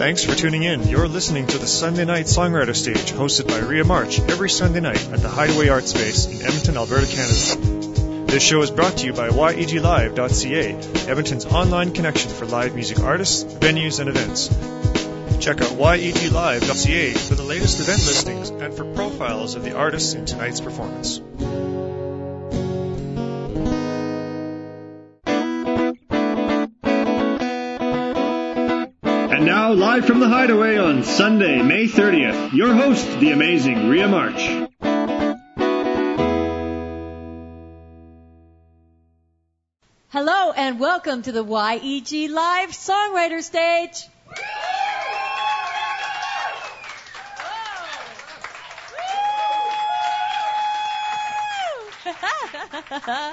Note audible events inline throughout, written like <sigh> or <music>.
Thanks for tuning in. You're listening to the Sunday Night Songwriter Stage, hosted by Ria March every Sunday night at the Hideaway Art Space in Edmonton, Alberta, Canada. This show is brought to you by YEGLive.ca, Edmonton's online connection for live music artists, venues, and events. Check out YEGLive.ca for the latest event listings and for profiles of the artists in tonight's performance. Now, live from the Hideaway on Sunday, May 30th, your host, the amazing Ria March. Hello and welcome to the YEG Live Songwriter Stage.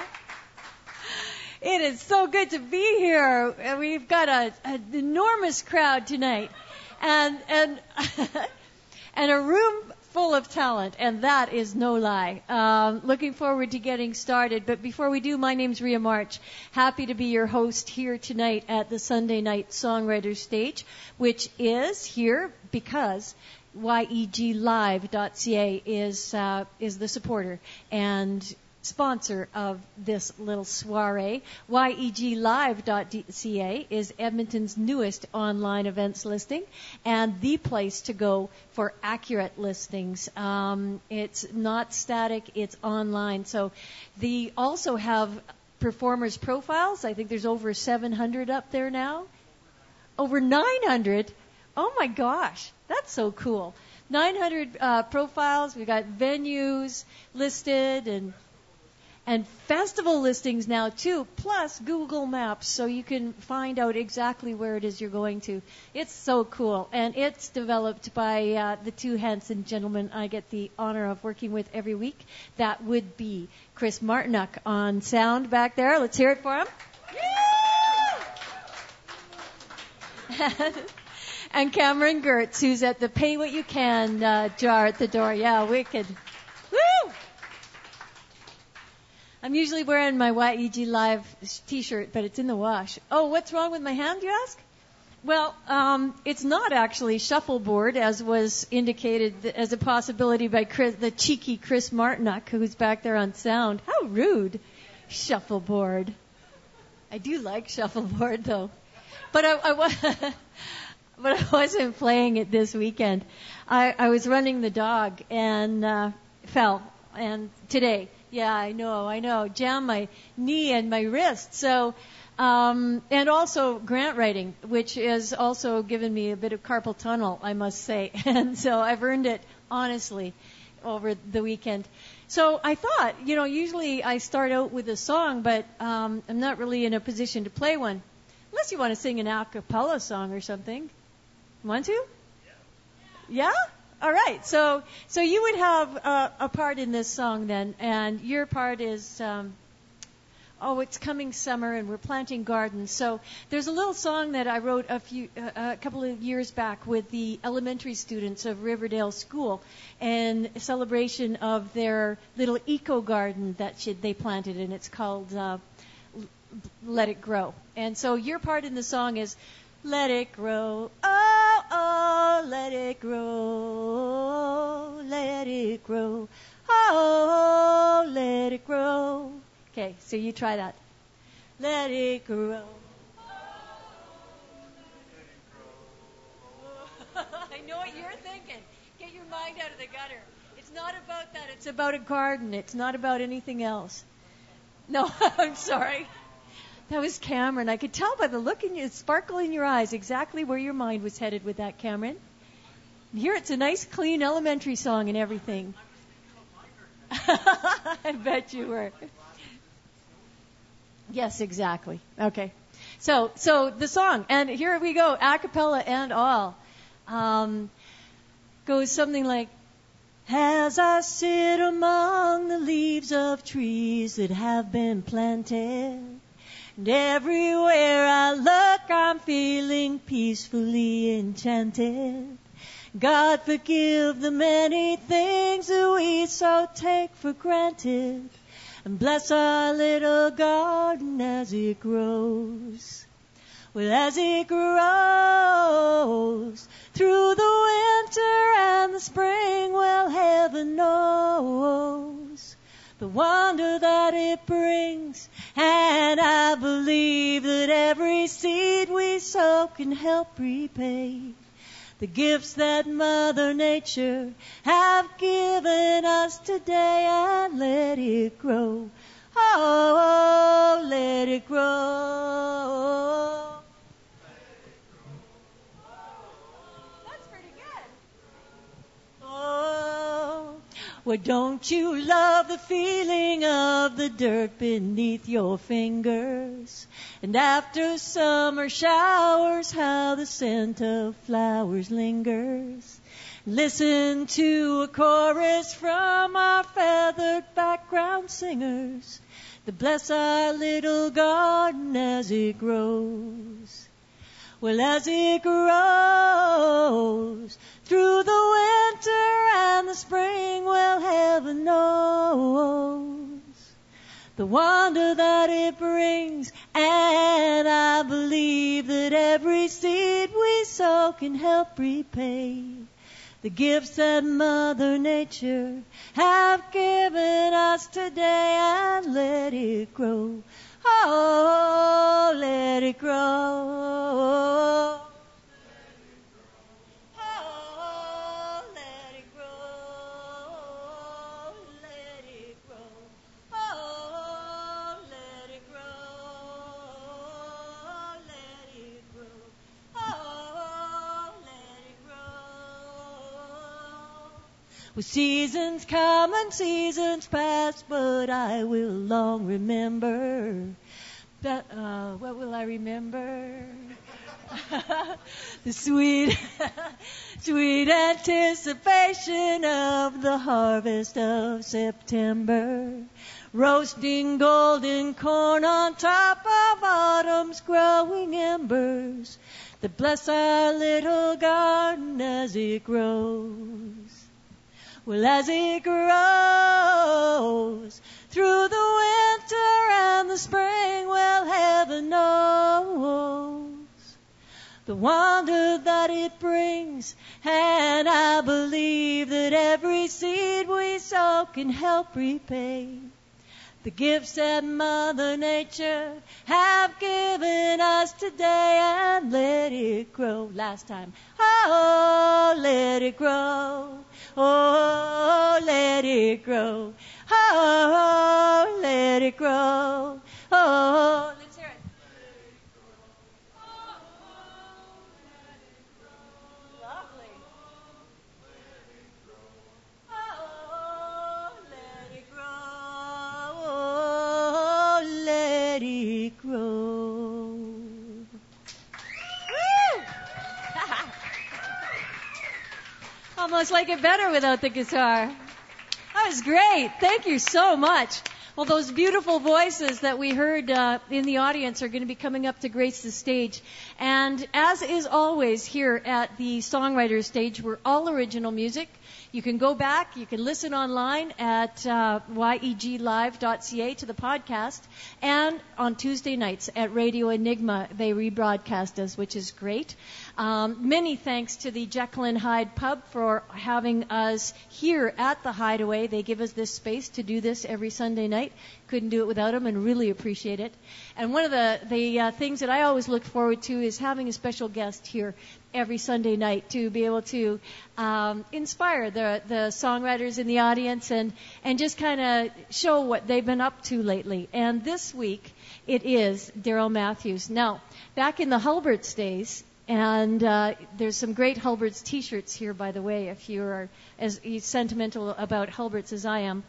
<laughs> <laughs> it is so good to be here. We've got a, an enormous crowd tonight, and and <laughs> and a room full of talent, and that is no lie. Um, looking forward to getting started. But before we do, my name's Ria March. Happy to be your host here tonight at the Sunday Night Songwriters Stage, which is here because YEGLive.ca is uh, is the supporter and sponsor of this little soiree. YEGLive.ca is Edmonton's newest online events listing and the place to go for accurate listings. Um, it's not static, it's online. So they also have performers profiles. I think there's over 700 up there now. Over 900. Oh my gosh, that's so cool. 900 uh, profiles. We've got venues listed and and festival listings now too, plus Google Maps, so you can find out exactly where it is you're going to. It's so cool, and it's developed by uh, the two handsome gentlemen I get the honor of working with every week. That would be Chris Martinuck on sound back there. Let's hear it for him. <laughs> and Cameron Gertz, who's at the pay what you can uh, jar at the door. Yeah, wicked. Woo! I'm usually wearing my YEG Live t-shirt, but it's in the wash. Oh, what's wrong with my hand, you ask? Well, um, it's not actually shuffleboard, as was indicated as a possibility by Chris, the cheeky Chris Martinuck, who's back there on sound. How rude! Shuffleboard. I do like shuffleboard, though. But I, I, <laughs> but I wasn't playing it this weekend. I, I was running the dog and uh, fell, and today yeah, I know, I know. Jam my knee and my wrist. So, um, and also grant writing, which has also given me a bit of carpal tunnel, I must say. <laughs> And so I've earned it honestly over the weekend. So I thought, you know, usually I start out with a song, but um, I'm not really in a position to play one, unless you want to sing an a cappella song or something. Want to? Yeah. Yeah? All right. So so you would have a, a part in this song then, and your part is. Um, oh, it's coming summer and we're planting gardens. So there's a little song that I wrote a few, uh, a couple of years back with the elementary students of Riverdale School, in celebration of their little eco garden that they planted, and it's called uh, "Let It Grow." And so your part in the song is let it grow. Oh, oh, let it grow. Let it grow. Oh, let it grow. Okay, so you try that. Let it grow. <laughs> I know what you're thinking. Get your mind out of the gutter. It's not about that. It's about a garden. It's not about anything else. No, <laughs> I'm sorry. That was Cameron. I could tell by the look in your sparkle in your eyes exactly where your mind was headed with that, Cameron. here it's a nice, clean elementary song and everything. <laughs> I bet you were. Yes, exactly. Okay. So, so the song, and here we go, a cappella and all, um, goes something like, As I sit among the leaves of trees that have been planted, and everywhere I look, I'm feeling peacefully enchanted. God forgive the many things that we so take for granted. And bless our little garden as it grows. Well, as it grows through the winter and the spring, well, heaven knows the wonder that it brings. And I believe that every seed we sow can help repay the gifts that Mother Nature have given us today and let it grow. Oh, oh let it grow. That's pretty good. Oh, well, don't you love the feeling of the dirt beneath your fingers? And after summer showers, how the scent of flowers lingers. Listen to a chorus from our feathered background singers to bless our little garden as it grows. Well, as it grows through the winter and the spring, well, heaven knows the wonder that it brings. And I believe that every seed we sow can help repay the gifts that Mother Nature have given us today and let it grow. Oh, let it grow. Well, seasons come and seasons pass, but I will long remember. That, uh, what will I remember? <laughs> the sweet, <laughs> sweet anticipation of the harvest of September. Roasting golden corn on top of autumn's growing embers that bless our little garden as it grows. Well, as it grows through the winter and the spring, well, heaven knows the wonder that it brings. And I believe that every seed we sow can help repay the gifts that Mother Nature have given us today and let it grow. Last time. Oh, let it grow. Oh, let it grow. Oh, let it grow. Oh. Oh, let it grow. Oh, let it grow. Almost like it better without the guitar. That was great. Thank you so much. Well, those beautiful voices that we heard uh, in the audience are going to be coming up to grace the stage. And as is always here at the songwriters stage, we're all original music. You can go back, you can listen online at uh, yeglive.ca to the podcast, and on Tuesday nights at Radio Enigma, they rebroadcast us, which is great. Um, many thanks to the Jekyll and Hyde Pub for having us here at the Hideaway. They give us this space to do this every Sunday night. Couldn't do it without them, and really appreciate it. And one of the the uh, things that I always look forward to is having a special guest here every Sunday night to be able to um, inspire the the songwriters in the audience and and just kind of show what they've been up to lately. And this week it is Darryl Matthews. Now, back in the Hulberts days, and uh, there's some great Hulberts T-shirts here, by the way. If you are as sentimental about Hulberts as I am,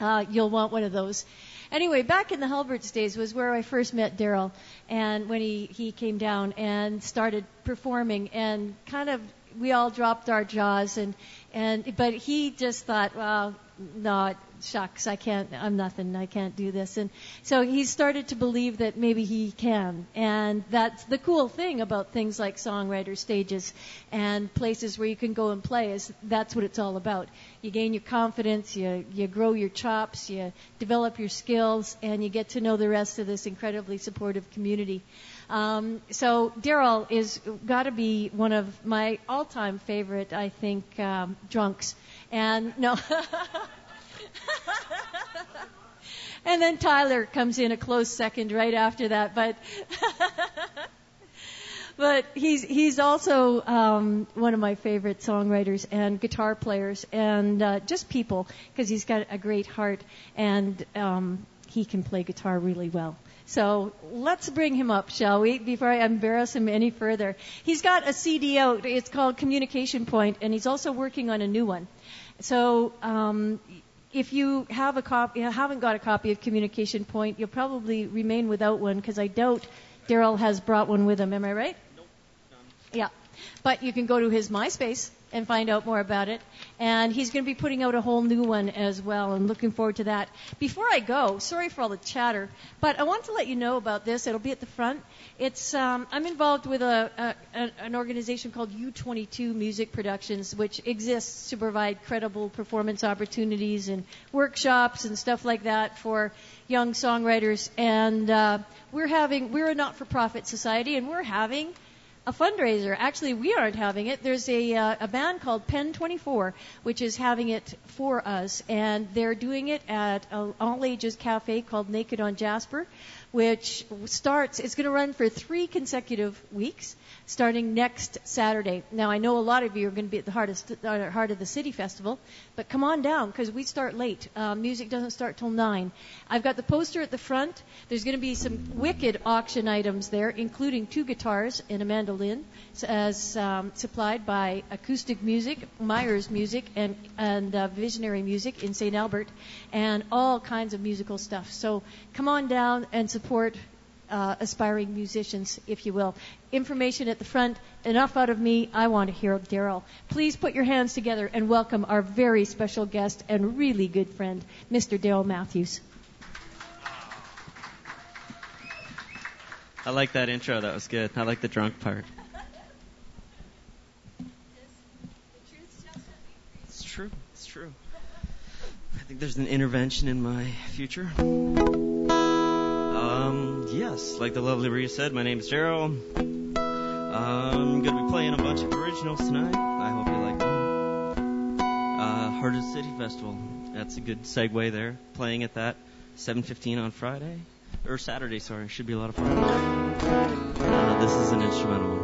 uh, you'll want one of those. Anyway, back in the Hulberts days was where I first met Darryl, and when he he came down and started performing, and kind of we all dropped our jaws, and and but he just thought, well, no, shucks, I can't, I'm nothing, I can't do this. And so he started to believe that maybe he can. And that's the cool thing about things like songwriter stages and places where you can go and play is that's what it's all about. You gain your confidence, you, you grow your chops, you develop your skills, and you get to know the rest of this incredibly supportive community. Um, so Darryl is got to be one of my all-time favorite, I think, um, drunks. And no. <laughs> <laughs> and then Tyler comes in a close second right after that, but. <laughs> but he's he's also um, one of my favorite songwriters and guitar players and uh, just people because he's got a great heart and um, he can play guitar really well. So let's bring him up, shall we, before I embarrass him any further. He's got a CD out. It's called Communication Point, and he's also working on a new one. So um, if you have a copy, you haven't got a copy of Communication Point, you'll probably remain without one because I doubt Darryl has brought one with him. Am I right? But you can go to his MySpace and find out more about it. And he's going to be putting out a whole new one as well, and looking forward to that. Before I go, sorry for all the chatter, but I want to let you know about this. It'll be at the front. It's um, I'm involved with a, a an organization called U22 Music Productions, which exists to provide credible performance opportunities and workshops and stuff like that for young songwriters. And uh, we're having we're a not-for-profit society, and we're having a fundraiser. Actually, we aren't having it. There's a, uh, a band called Pen 24, which is having it for us, and they're doing it at an all ages cafe called Naked on Jasper, which starts. It's going to run for three consecutive weeks starting next Saturday. Now, I know a lot of you are going to be at the heart of, uh, heart of the City Festival, but come on down because we start late. Uh, music doesn't start till 9. I've got the poster at the front. There's going to be some wicked auction items there, including two guitars and a mandolin, as um, supplied by Acoustic Music, Myhre's Music, and, and uh, Visionary Music in St. Albert, and all kinds of musical stuff. So come on down and support uh, aspiring musicians, if you will. Information at the front. Enough out of me. I want to hear Darryl. Please put your hands together and welcome our very special guest and really good friend, Mr. Darryl Matthews. I like that intro. That was good. I like the drunk part. It's true. It's true. I think there's an intervention in my future. Yes, like the lovely Ria said, my name is Darryl. I'm going to be playing a bunch of originals tonight. I hope you like them. Uh, Heart of the City Festival. That's a good segue there. Playing at that 7:15 on Friday or Saturday. Sorry, should be a lot of fun. Uh, this is an instrumental one.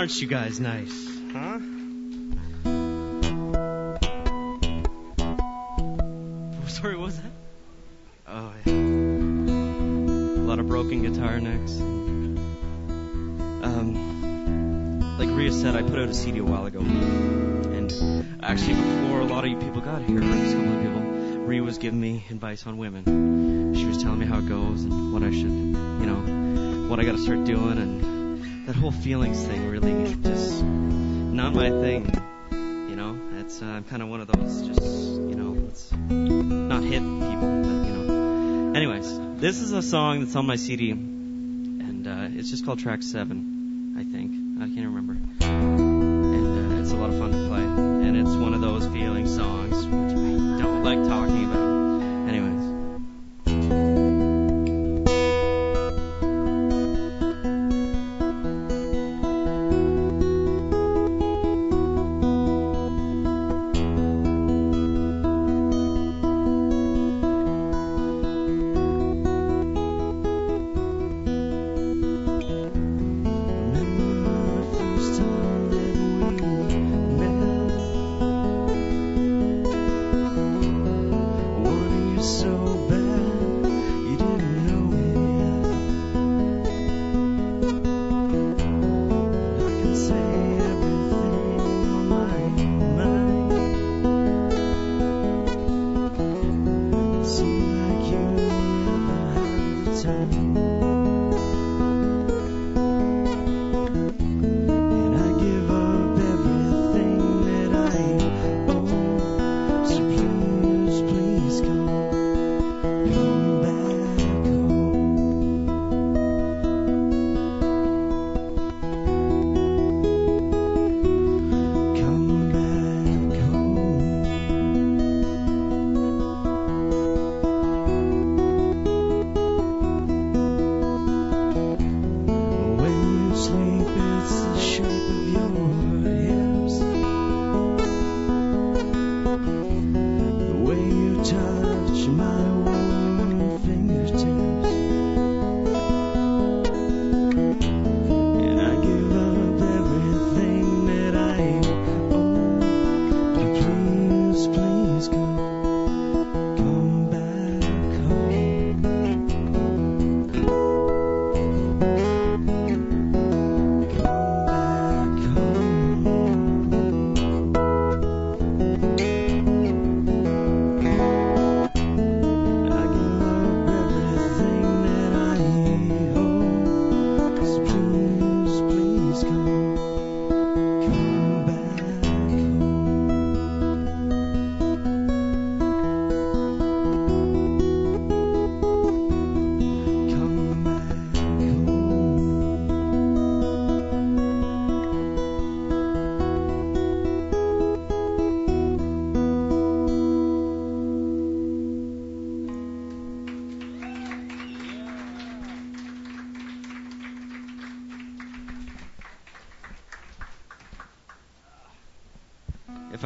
Aren't you guys nice? Huh? <laughs> Sorry, what was that? Oh, yeah. A lot of broken guitar necks. Um, like Ria said, I put out a CD a while ago. And actually, before a lot of you people got here, like a couple of people, Ria was giving me advice on women. She was telling me how it goes and what I should, you know, what I gotta start doing and whole feelings thing really just not my thing. You know, it's uh, I'm kind of one of those just you know, it's not hit people, but you know. Anyways, this is a song that's on my CD, and uh, it's just called Track Seven,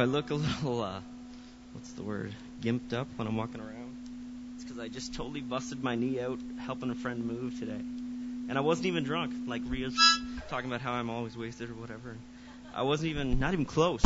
I look a little, uh, what's the word, gimped up when I'm walking around, it's because I just totally busted my knee out helping a friend move today. And I wasn't even drunk, like Ria's talking about how I'm always wasted or whatever. I wasn't even, not even close.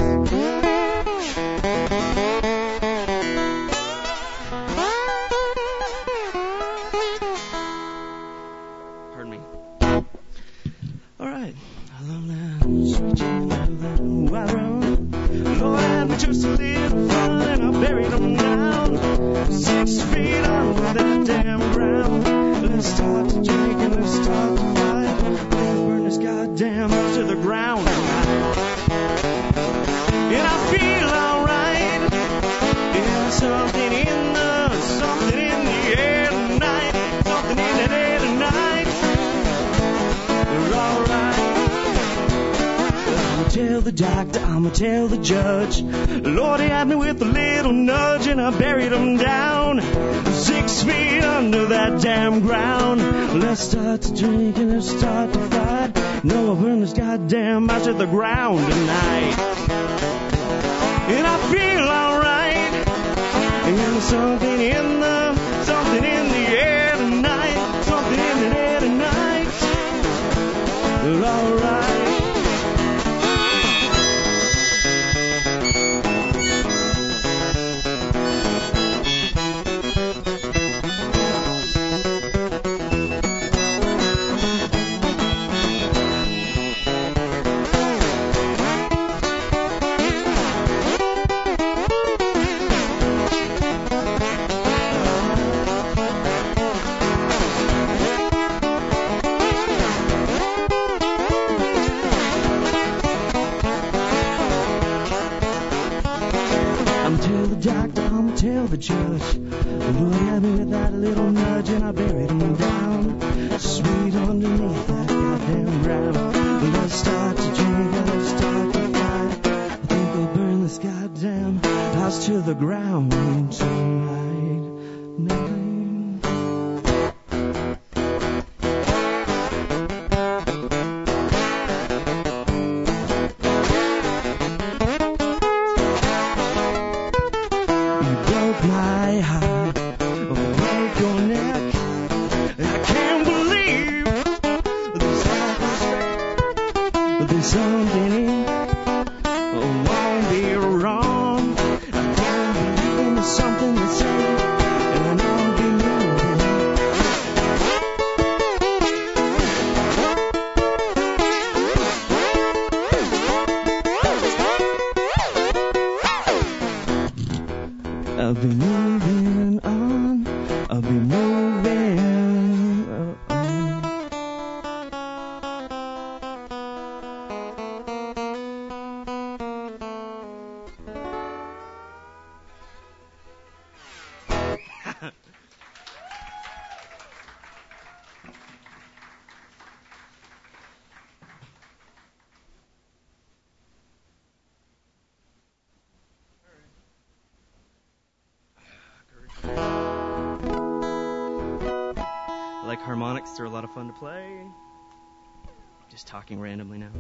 Talking randomly now.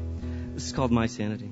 This is called My Sanity.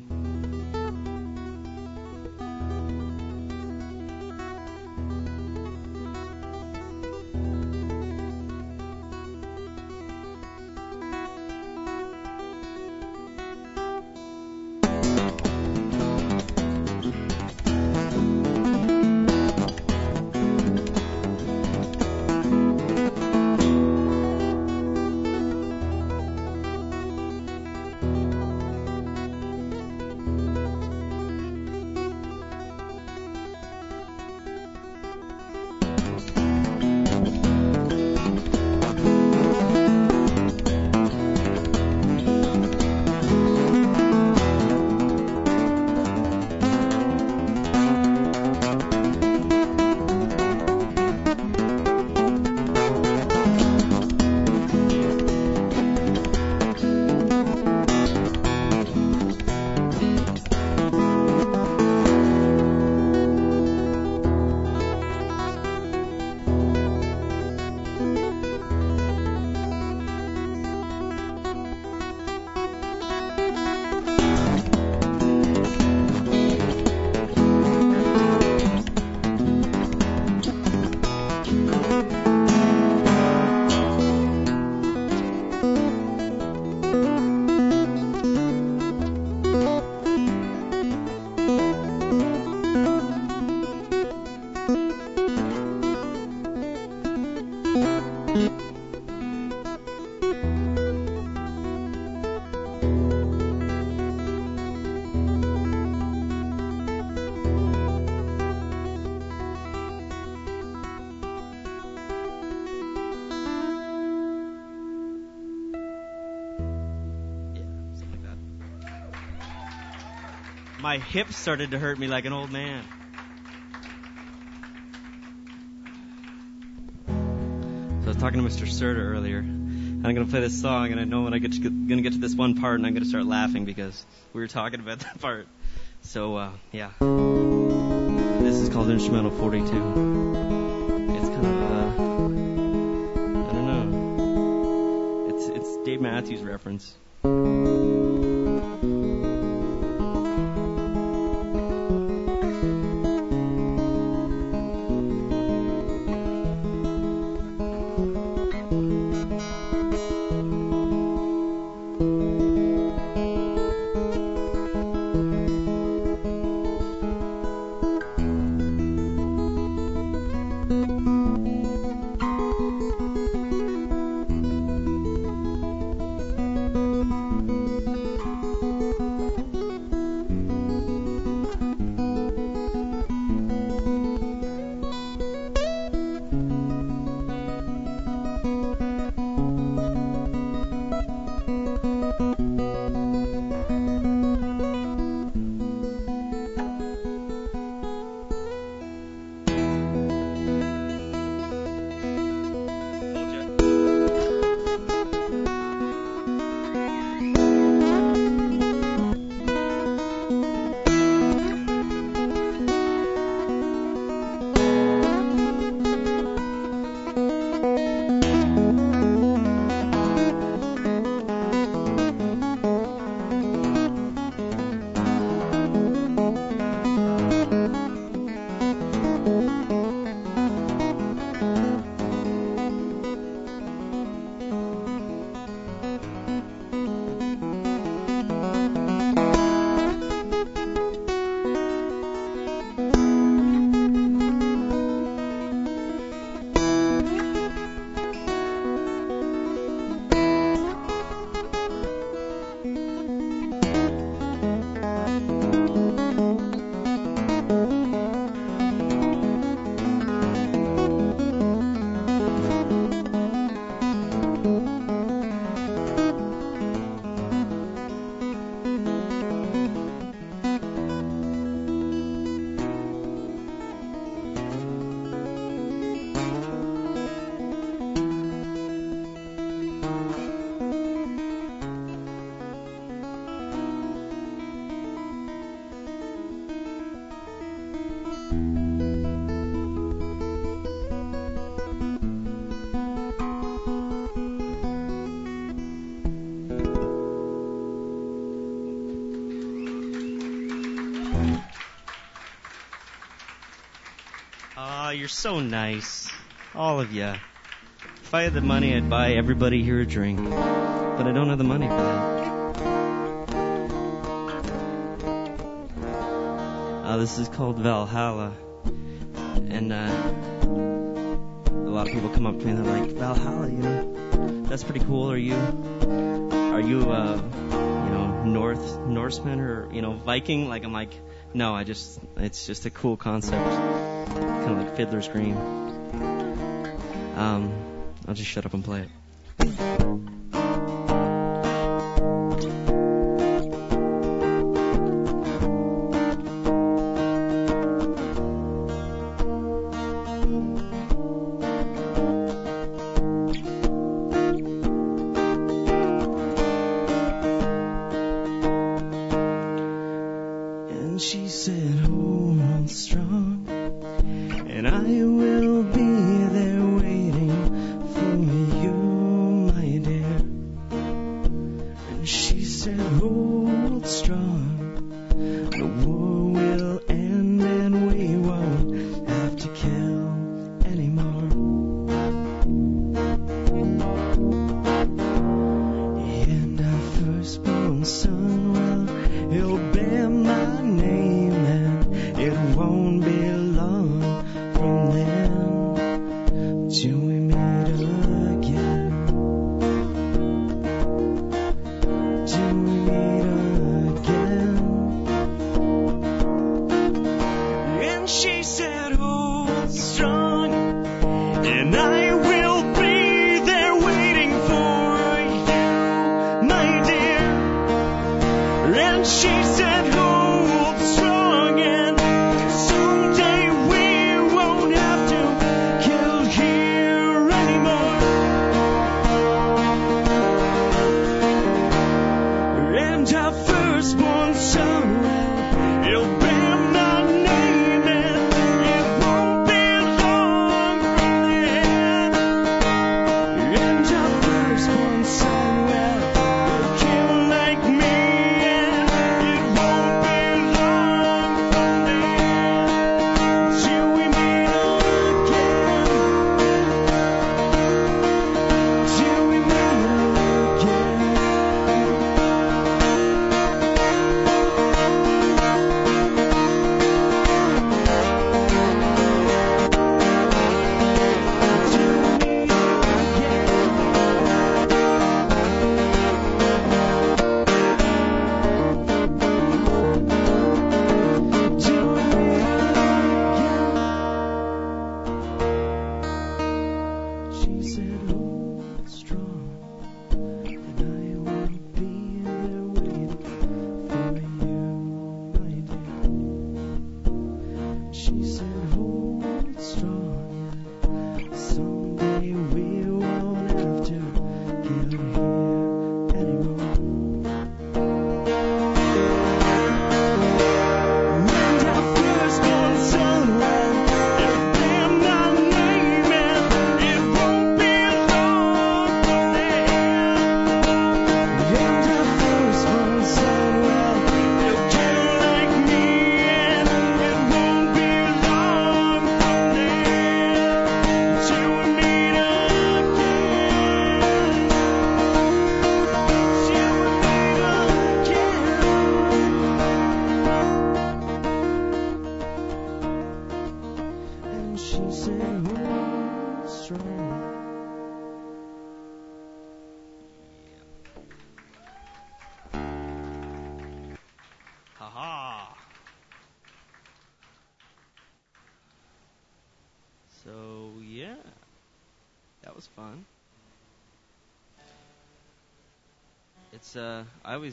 My hips started to hurt me like an old man. So I was talking to Mr. Serta earlier. and I'm gonna play this song, and I know when I get to, gonna get to this one part, and I'm gonna start laughing because we were talking about <laughs> that part. So uh, yeah, this is called Instrumental 42. It's kind of uh, I don't know. It's it's Dave Matthews reference. So nice. All of you. If I had the money, I'd buy everybody here a drink. But I don't have the money for that. Uh, this is called Valhalla. And uh, a lot of people come up to me and they're like, Valhalla, you know, that's pretty cool. Are you, are you, uh, you know, North Norseman or you know Viking? Like I'm like, no, I just, it's just a cool concept, kind of like Fiddler's Green. Um, I'll just shut up and play it. insano, eu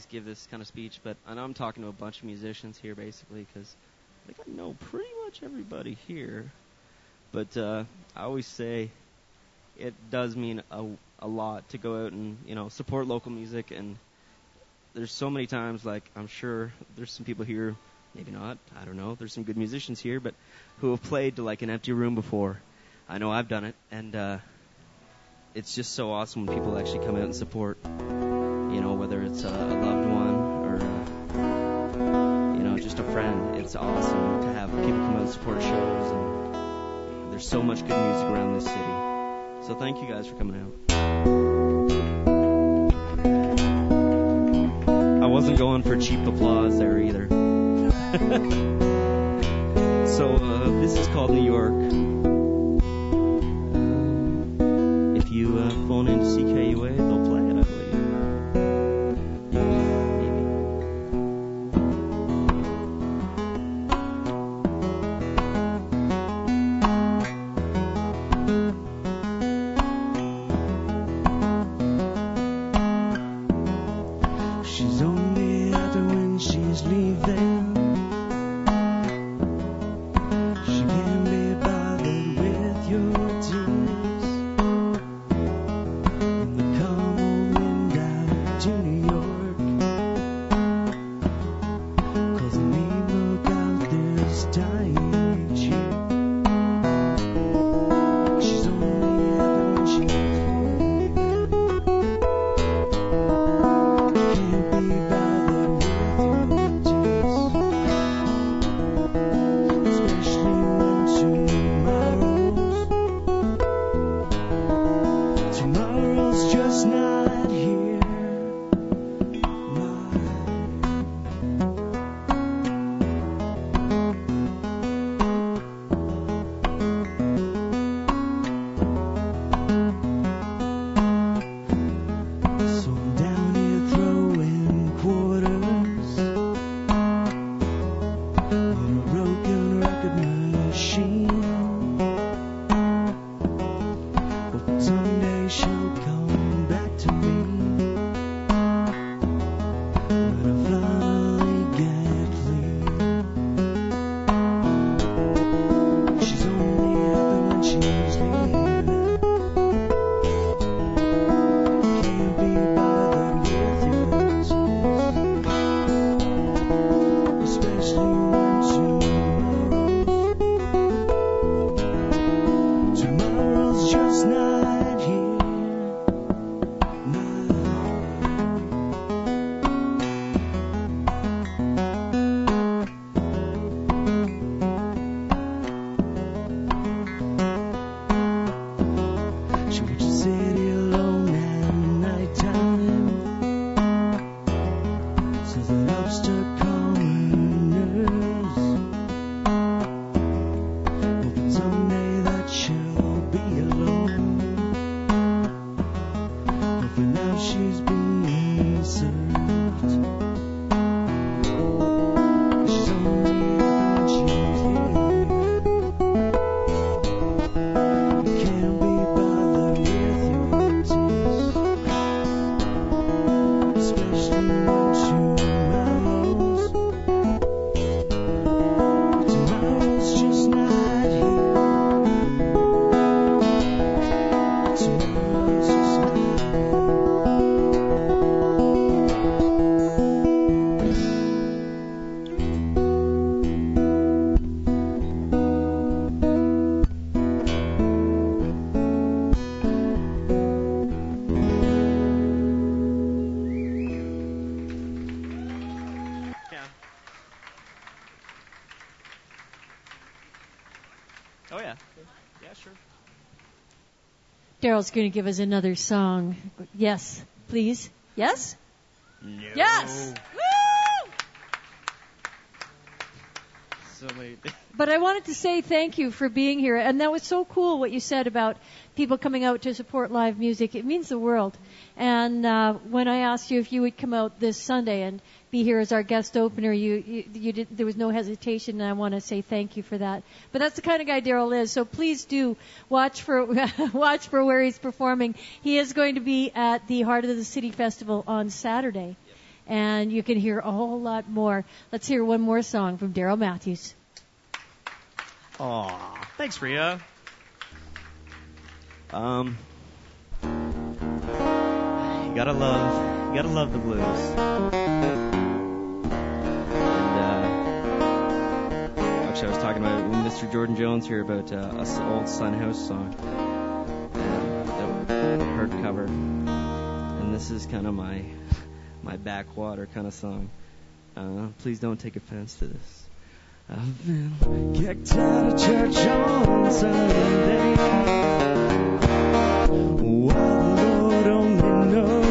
always give this kind of speech, but I know I'm talking to a bunch of musicians here basically because I I know pretty much everybody here. But uh, I always say it does mean a, a lot to go out and you know support local music and there's so many times like I'm sure there's some people here, maybe not, I don't know. There's some good musicians here, but who have played to like an empty room before. I know I've done it, and uh, it's just so awesome when people actually come out and support. You know, whether it's a, loved one or uh, you know just a friend. It's awesome to have people come out and support shows, and there's so much good music around this city. So thank you guys for coming out. I wasn't going for cheap applause there either. <laughs> so uh, this is called New York. Um, if you uh, phone into CKUA, She's Darryl's going to give us another song. Yes, please. Yes? Yes! Woo! So late. <laughs> But I wanted to say thank you for being here. And that was so cool what you said about people coming out to support live music. It means the world. And uh, when I asked you if you would come out this Sunday and be here as our guest opener, you, you, you did, there was no hesitation, and I want to say thank you for that. But that's the kind of guy Darryl is. So please do watch for <laughs> watch for where he's performing. He is going to be at the Heart of the City Festival on Saturday, and you can hear a whole lot more. Let's hear one more song from Darryl Matthews. Aw, thanks, Ria. Um, gotta love, you gotta love the blues. And uh, actually, I was talking about Mr. Jordan Jones here about uh, a s- old Son House song uh, that I heard cover, and this is kind of my my backwater kind of song. Uh, please don't take offense to this. I've been kicked out of church on Sunday. While the Lord only knows.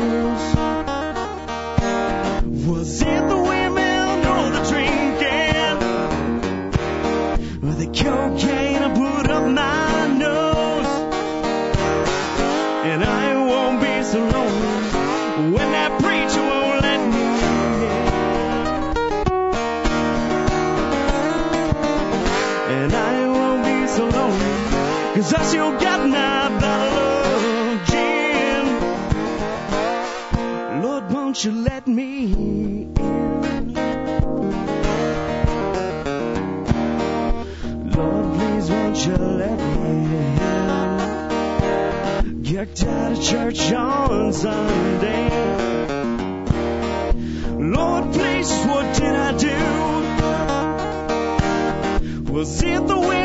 Cause still got my bottle of gin. Lord, won't you let me in? Lord, please won't you let me in? Kicked out of church on Sunday. Lord, please, what did I do? Was it the women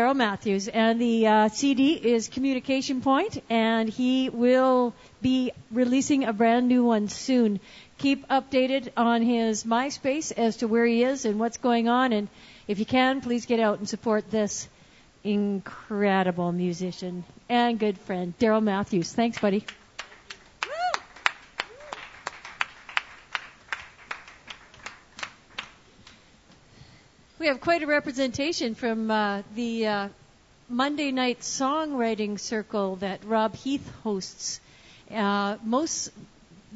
Darryl Matthews, and the uh, CD is Communication Point, and he will be releasing a brand new one soon. Keep updated on his MySpace as to where he is and what's going on, and if you can, please get out and support this incredible musician and good friend, Darryl Matthews. Thanks, buddy. We have quite a representation from uh, the uh, Monday night songwriting circle that Rob Heath hosts. Uh, most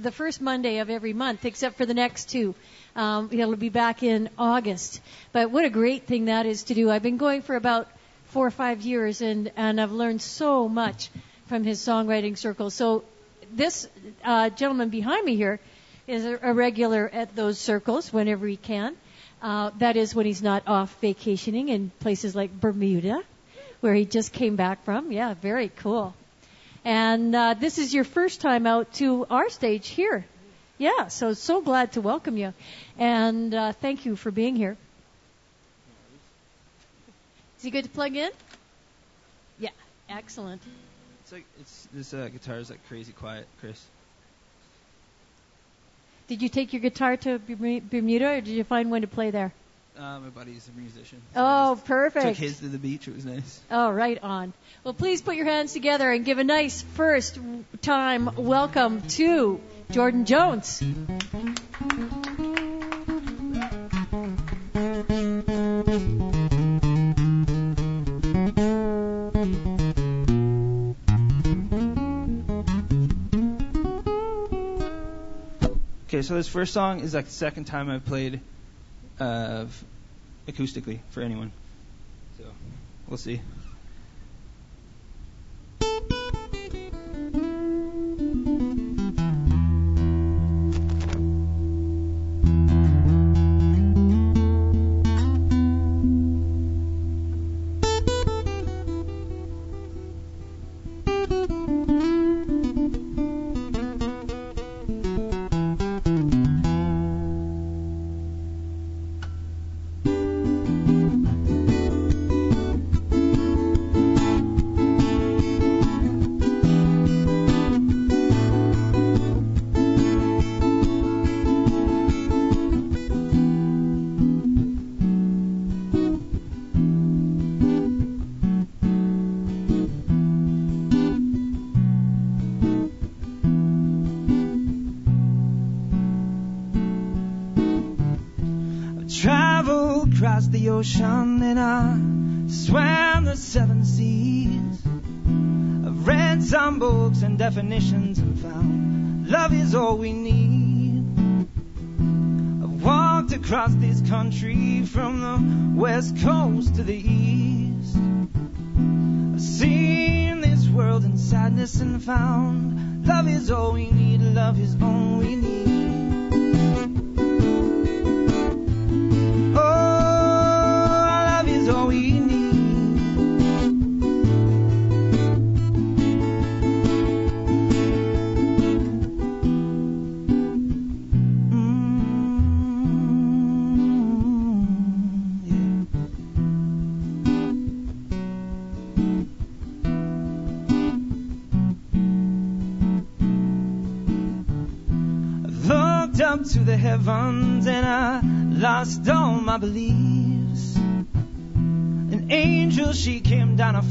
the first Monday of every month, except for the next two. Um, he'll be back in August. But what a great thing that is to do. I've been going for about four or five years, and and I've learned so much from his songwriting circle. So this uh, gentleman behind me here is a regular at those circles whenever he can. Uh, that is when he's not off vacationing in places like Bermuda, where he just came back from. Yeah, very cool. And uh, this is your first time out to our stage here. Yeah, so so glad to welcome you, and uh, thank you for being here. Is he good to plug in? Yeah, excellent. It's like it's this uh, guitar is like crazy quiet, Chris. Did you take your guitar to Bermuda, or did you find one to play there? Uh, my buddy's a musician. so Oh, perfect. Took his to the beach. It was nice. Oh, right on. Well, please put your hands together and give a nice first time welcome to Jordan Jones. So this first song is like the second time I've played uh, acoustically for anyone. So we'll see. Country from the west coast to the east.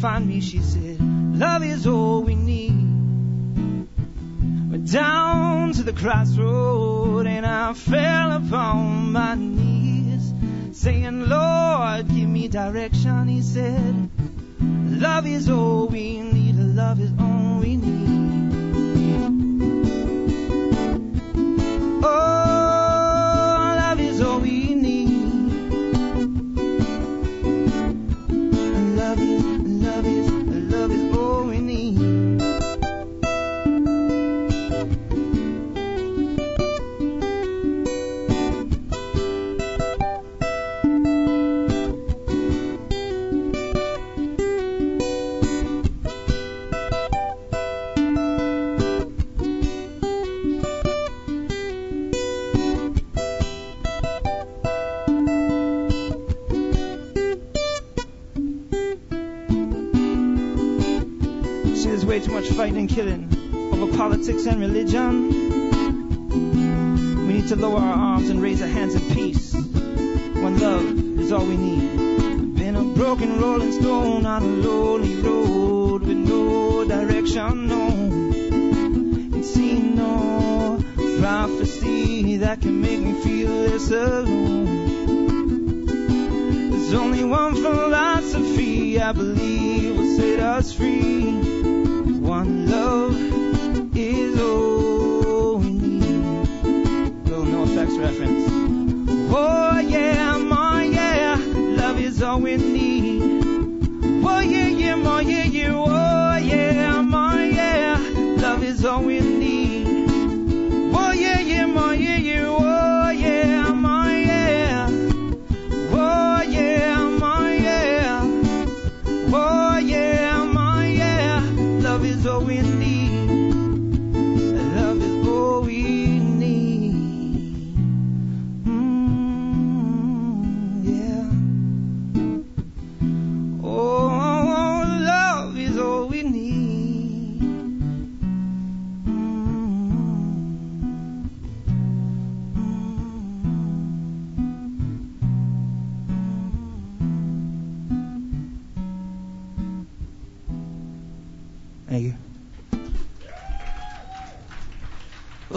Find me. She said, Love is all we need. Went down to the crossroad and I fell upon my knees, saying, Lord, give me direction. Ain't seen no prophecy that can make me feel less alone. There's only one philosophy I believe will set us free. One love is all we need. Little no effects reference. Oh yeah, my yeah, love is all we need. Oh yeah, yeah, my yeah, yeah, oh yeah, love is all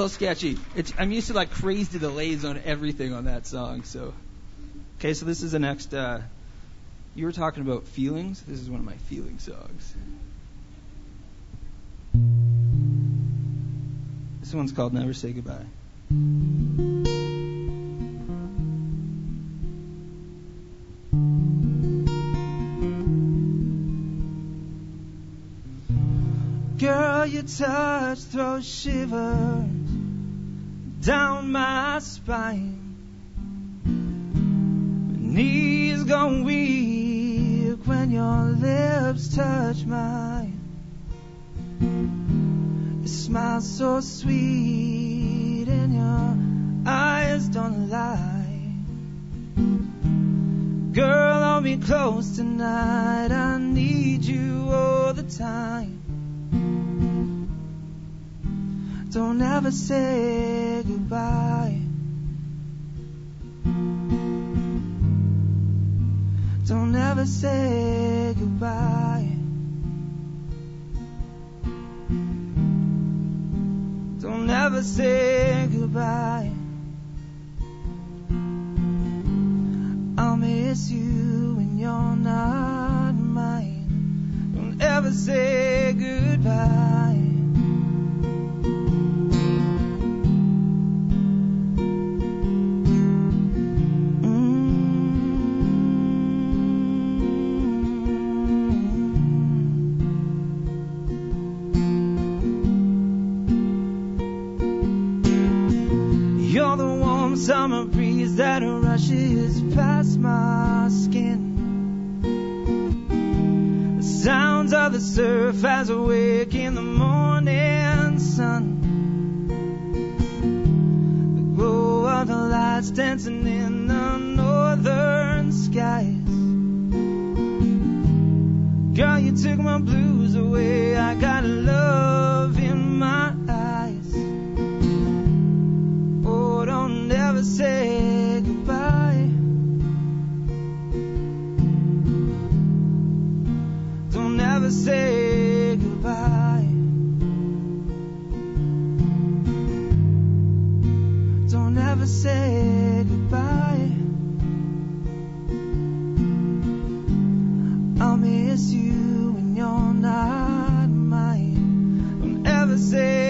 little sketchy. It's, I'm used to like crazy delays on everything on that song. So, okay, so this is the next. Uh, you were talking about feelings. This is one of my feeling songs. This one's called "Never Say Goodbye." Girl, your touch throws shivers down my spine. My knees go weak when your lips touch mine. Your smile so sweet and your eyes don't lie. Girl, hold me close tonight. I need you all the time. Don't ever say goodbye. Don't ever say goodbye. Don't ever say goodbye. I'll miss you when you're not mine. Don't ever say goodbye. Breeze that rushes past my skin. The sounds of the surf as I wake in the morning sun. The glow of the lights dancing in the northern skies. Girl, you took my blues away. I got love in my say goodbye. Don't ever say goodbye. Don't ever say goodbye. I'll miss you when you're not mine. Don't ever say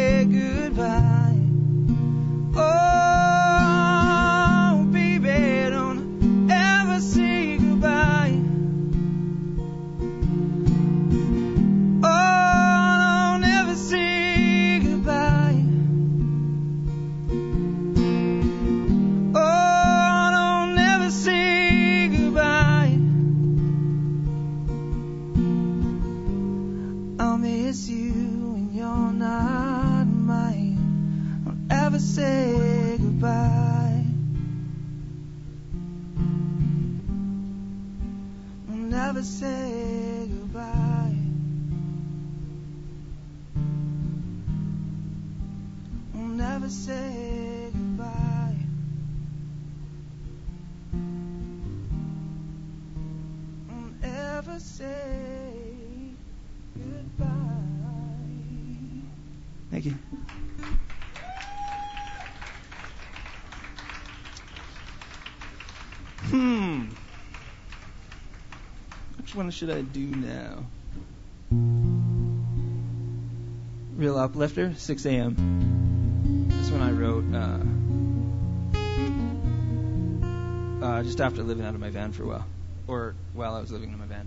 one should I do now? Real Uplifter, 6 a.m. This one I wrote uh, uh, just after living out of my van for a while. Or while I was living in my van.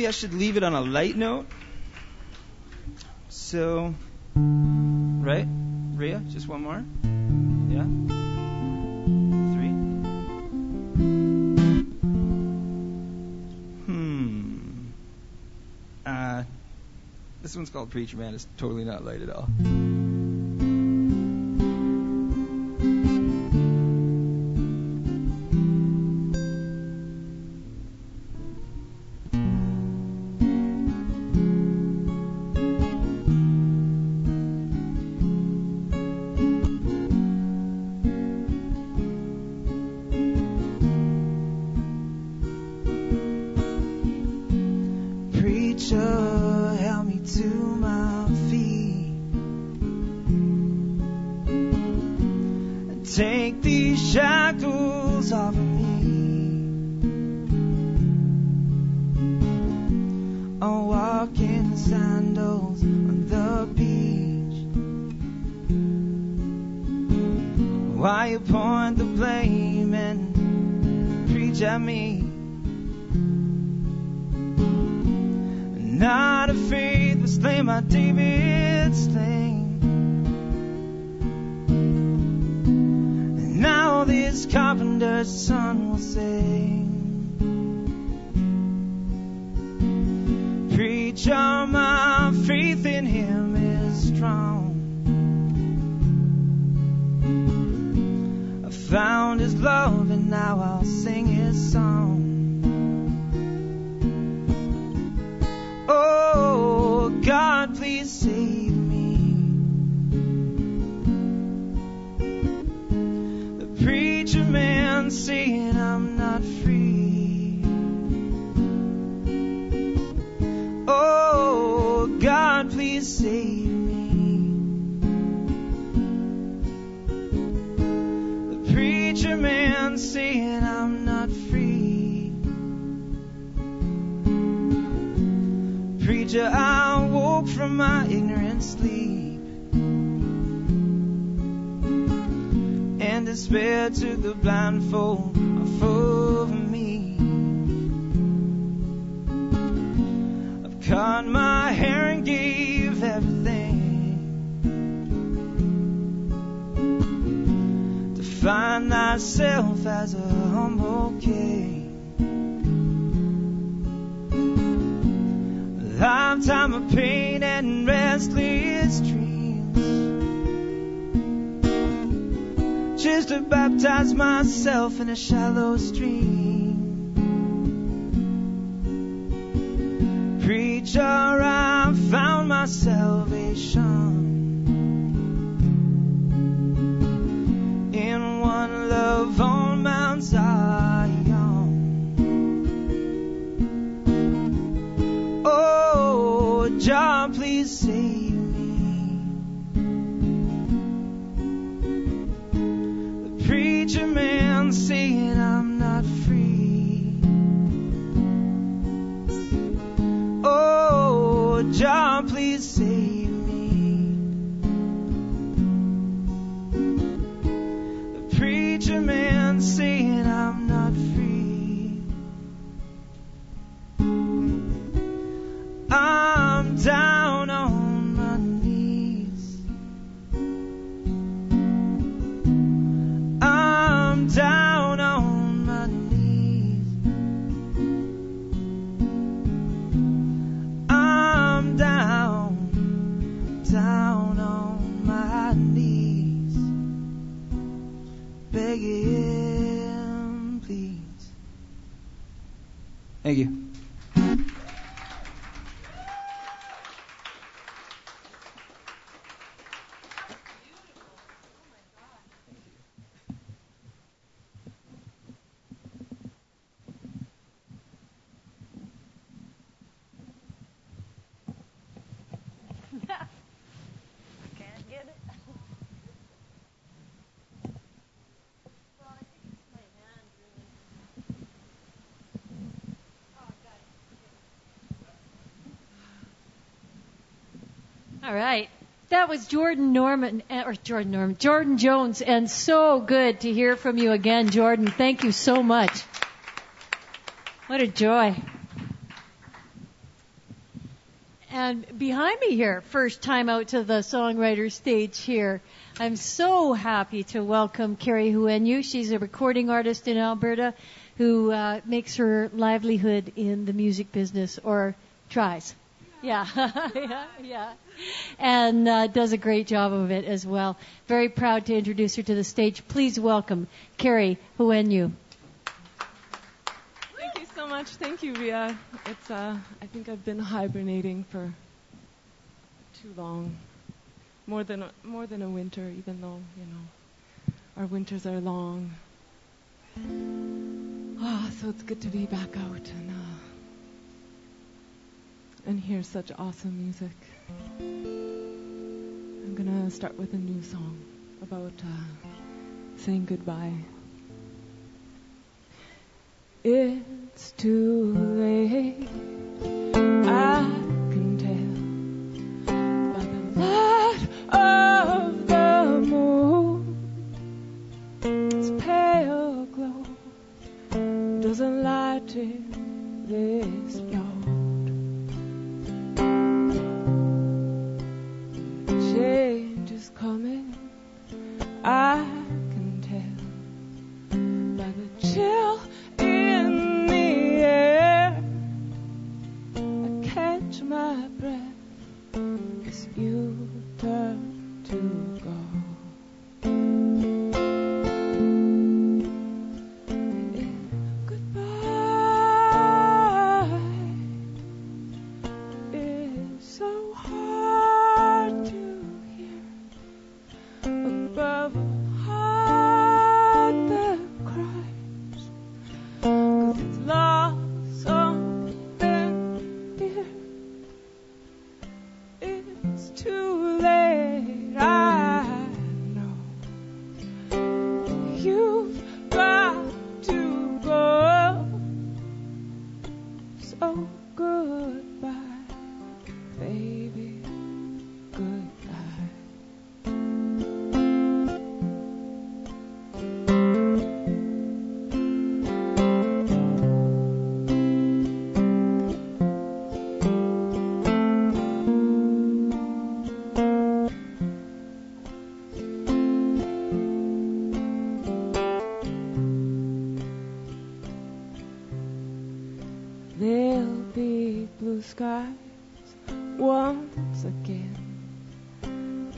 maybe I should leave it on a light note. So, right? Ria, just one more. Yeah? Three. Hmm. Uh, this one's called Preacher Man. It's totally not light at all. job, please say. That was Jordan Norman, eh, or Jordan Norman, Jordan Jones, and so good to hear from you again, Jordan. Thank you so much. What a joy. And behind me here, first time out to the songwriter stage here, I'm so happy to welcome Carrie Hryniw. She's a recording artist in Alberta who uh, makes her livelihood in the music business, or tries. Yeah, <laughs> yeah, yeah. And uh, does a great job of it as well. Very proud to introduce her to the stage. Please welcome Carrie Hryniw. Thank you so much. Thank you, Ria. It's uh, I think I've been hibernating for too long, more than a, more than a winter, even though you know our winters are long. Ah, so it's good to be back out and uh, and hear such awesome music. I'm gonna start with a new song about uh, saying goodbye. It's too late. I can tell by the light of the moon. Its pale glow doesn't light in this road. There'll be blue skies once again.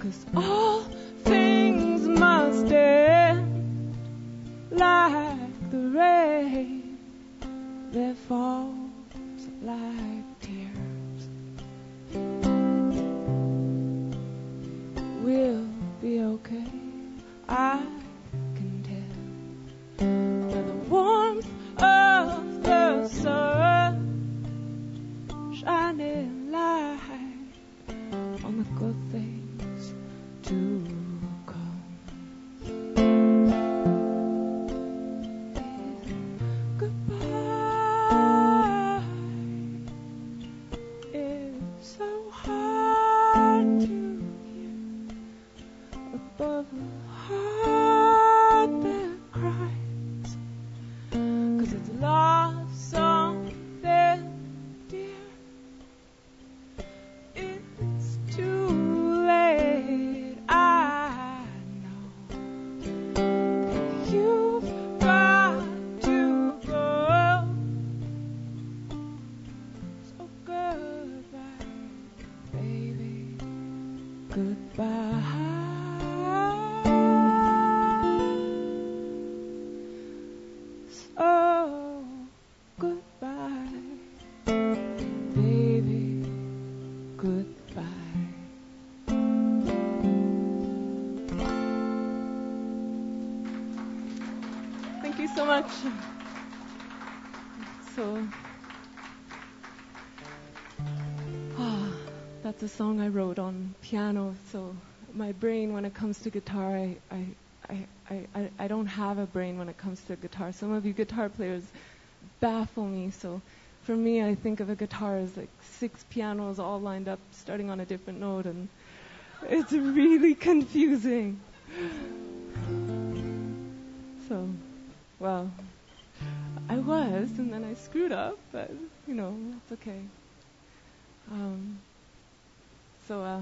Cause all things must end like the rain that falls like tears. We'll be okay. I song I wrote on piano. So, my brain, when it comes to guitar, I, I, I, I, I- don't have a brain when it comes to guitar. Some of you guitar players baffle me. So, for me, I think of a guitar as like six pianos all lined up, starting on a different note, and it's really <laughs> confusing. So, well, I was, and then I screwed up, but you know, it's okay. Um, so, uh,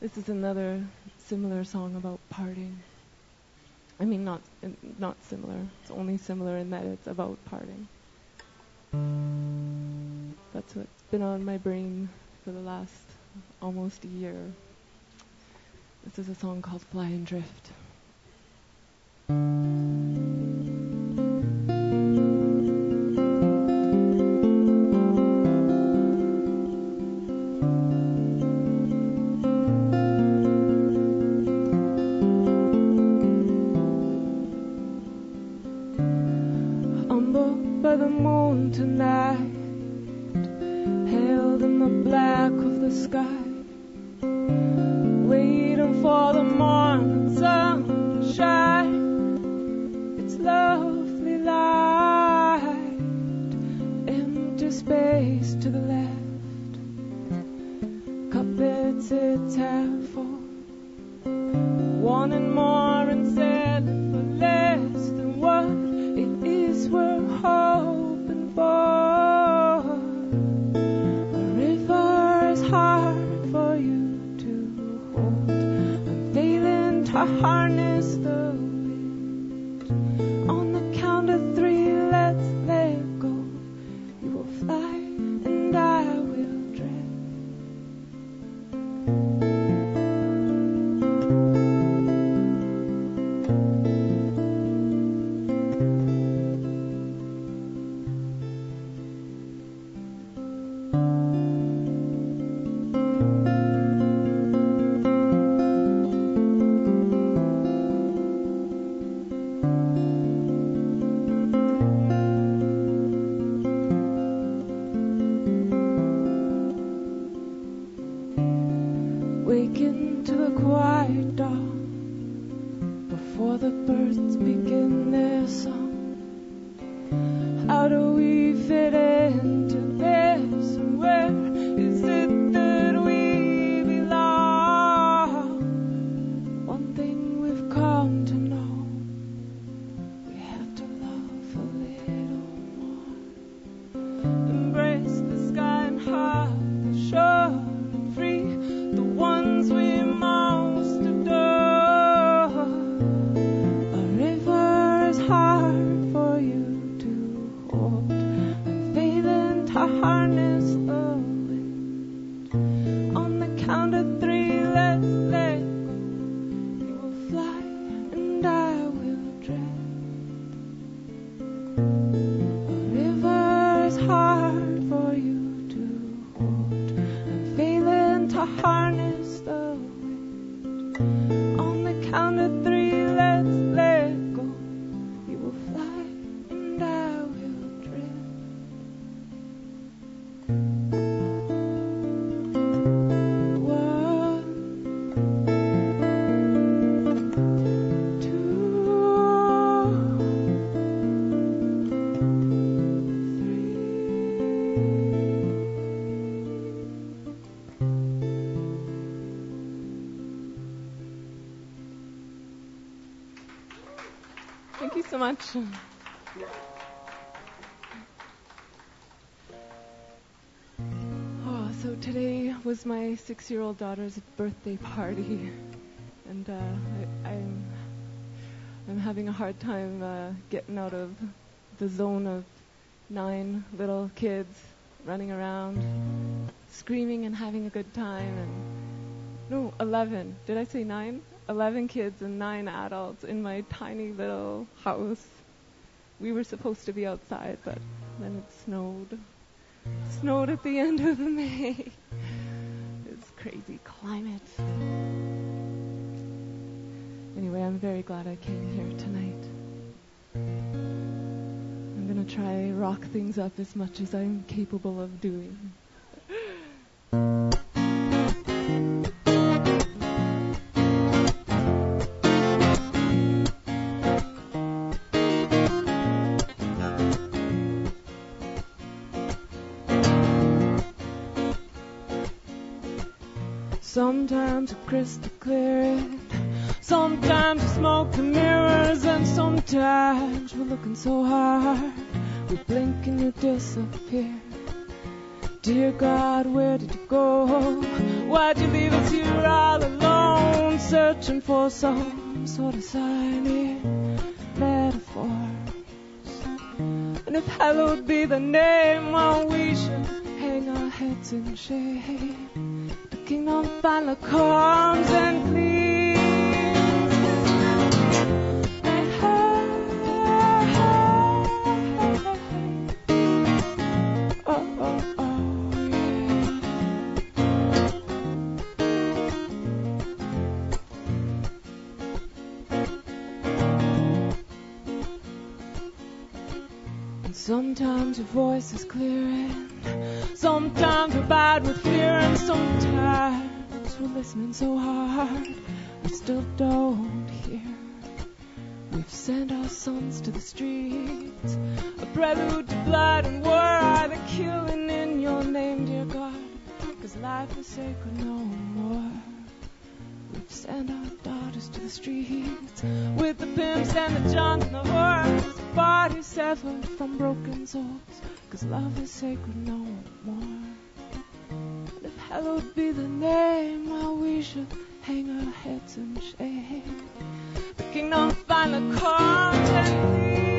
this is another similar song about parting. I mean, not not similar. It's only similar in that it's about parting. That's what's been on my brain for the last almost a year. This is a song called Fly and Drift. Oh, so today was my six-year-old daughter's birthday party, and uh, I, I'm I'm having a hard time uh, getting out of the zone of nine little kids running around, screaming and having a good time, and no, eleven. Did I say nine? Eleven kids and nine adults in my tiny little house. We were supposed to be outside, but then it snowed. Snowed at the end of May. It's crazy climate. Anyway, I'm very glad I came here tonight. I'm gonna try rock things up as much as I'm capable of doing. Sometimes we're crystal clear, it. sometimes we smoke the mirrors, and sometimes we're looking so hard, we blink and you disappear. Dear God, where did you go? Why'd you leave us here all alone, searching for some sort of sign in metaphors? And if hallowed be the name, well, we should hang our heads in shame. The kingdom finally comes and heart. Oh, oh, oh, yeah. And sometimes your voice is clear and sometimes we're bad with fear and sometimes we're listening so hard we still don't hear. We've sent our sons to the streets, a prelude to blood and war. Are they killing in your name, dear God? Cause life is sacred no more. We've sent our daughters to the streets with the pimps and the johns and the whores. Bodies severed from broken souls. Cause love is sacred no more. And if hallowed be the name, well, we should hang our heads in shame. The kingdom finally comes and leaves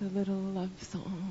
with a little love song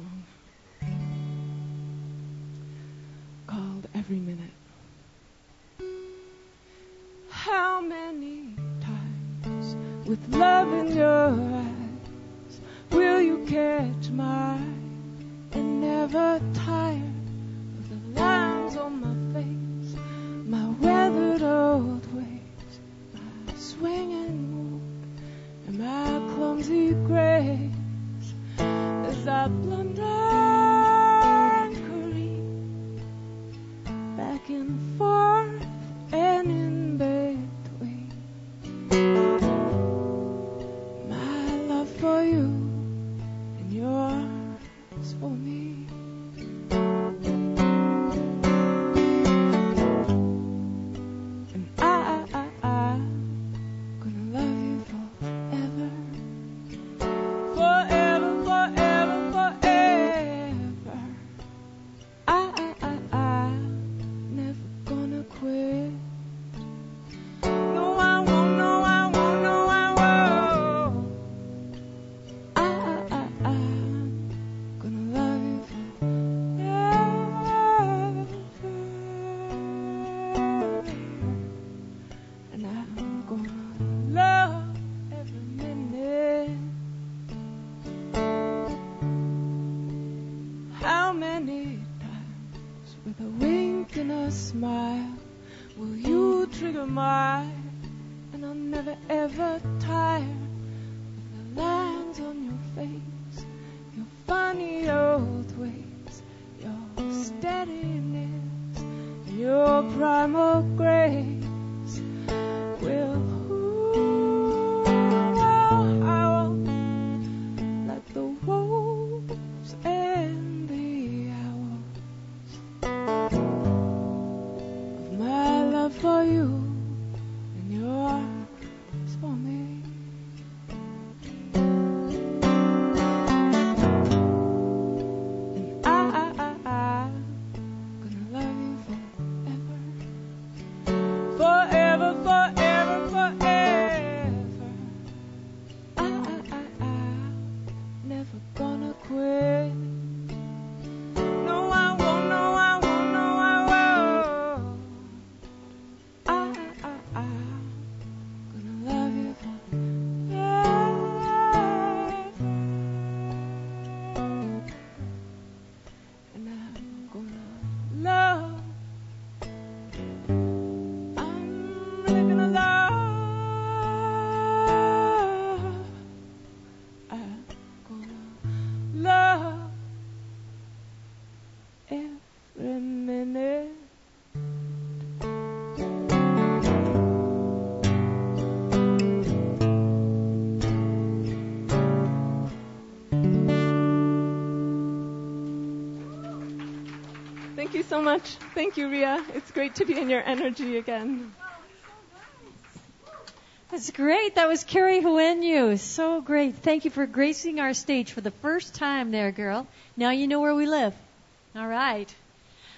much. Thank you, Ria. It's great to be in your energy again. That's great. That was Carrie Hryniw. So great. Thank you for gracing our stage for the first time there, girl. Now you know where we live. All right.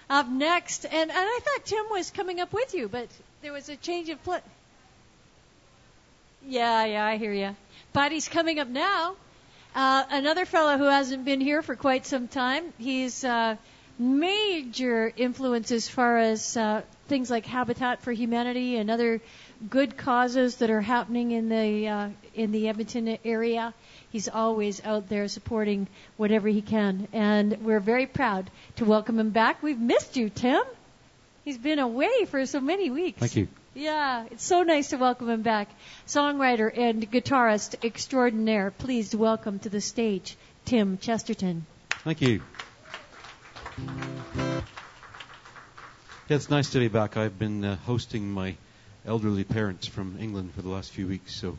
Up next, and, and I thought Tim was coming up with you, but there was a change of pl- Yeah, yeah, I hear you. But he's coming up now. Uh, another fellow who hasn't been here for quite some time. He's uh, major influence as far as uh, things like Habitat for Humanity and other good causes that are happening in the uh, in the Edmonton area. He's always out there supporting whatever he can, and we're very proud to welcome him back. We've missed you, Tim. He's been away for so many weeks. Thank you. Yeah, it's so nice to welcome him back. Songwriter and guitarist extraordinaire. Please welcome to the stage Tim Chesterton. Thank you. Yeah, it's nice to be back. I've been uh, hosting my elderly parents from England for the last few weeks, so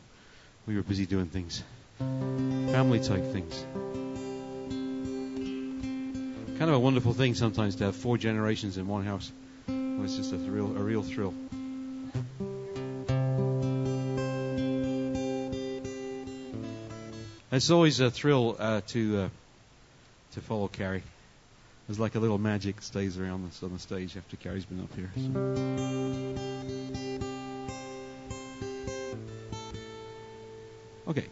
we were busy doing things, family type things. Kind of a wonderful thing sometimes to have four generations in one house. Well, it's just a real, a real thrill. It's always a thrill uh, to uh, to follow Carrie. There's like a little magic stays around on the stage after Carrie's been up here. So. Okay.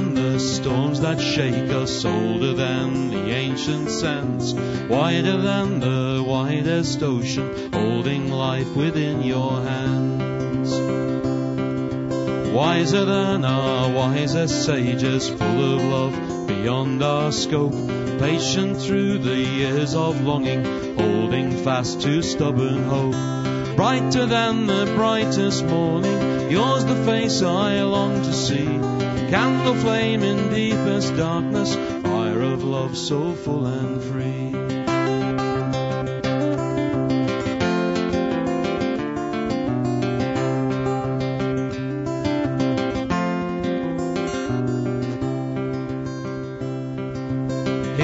Than the storms that shake us, older than the ancient sands, wider than the widest ocean, holding life within your hands. Wiser than our wisest sages, full of love beyond our scope, patient through the years of longing, holding fast to stubborn hope. Brighter than the brightest morning, yours the face I long to see. Candle flame in deepest darkness, fire of love so full and free.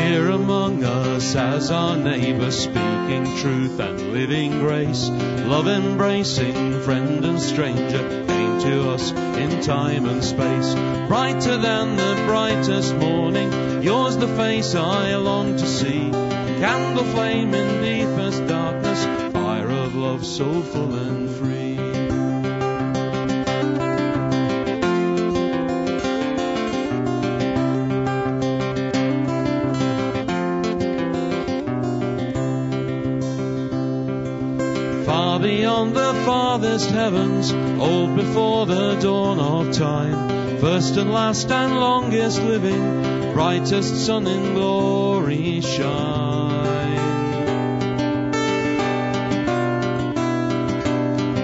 Here among us as our neighbor, speaking truth and living grace, love embracing friend and stranger, to us in time and space. Brighter than the brightest morning, yours the face I long to see. Candle flame in deepest darkness, fire of love so full and free. Heavens, old before the dawn of time, first and last and longest living, brightest sun in glory shine.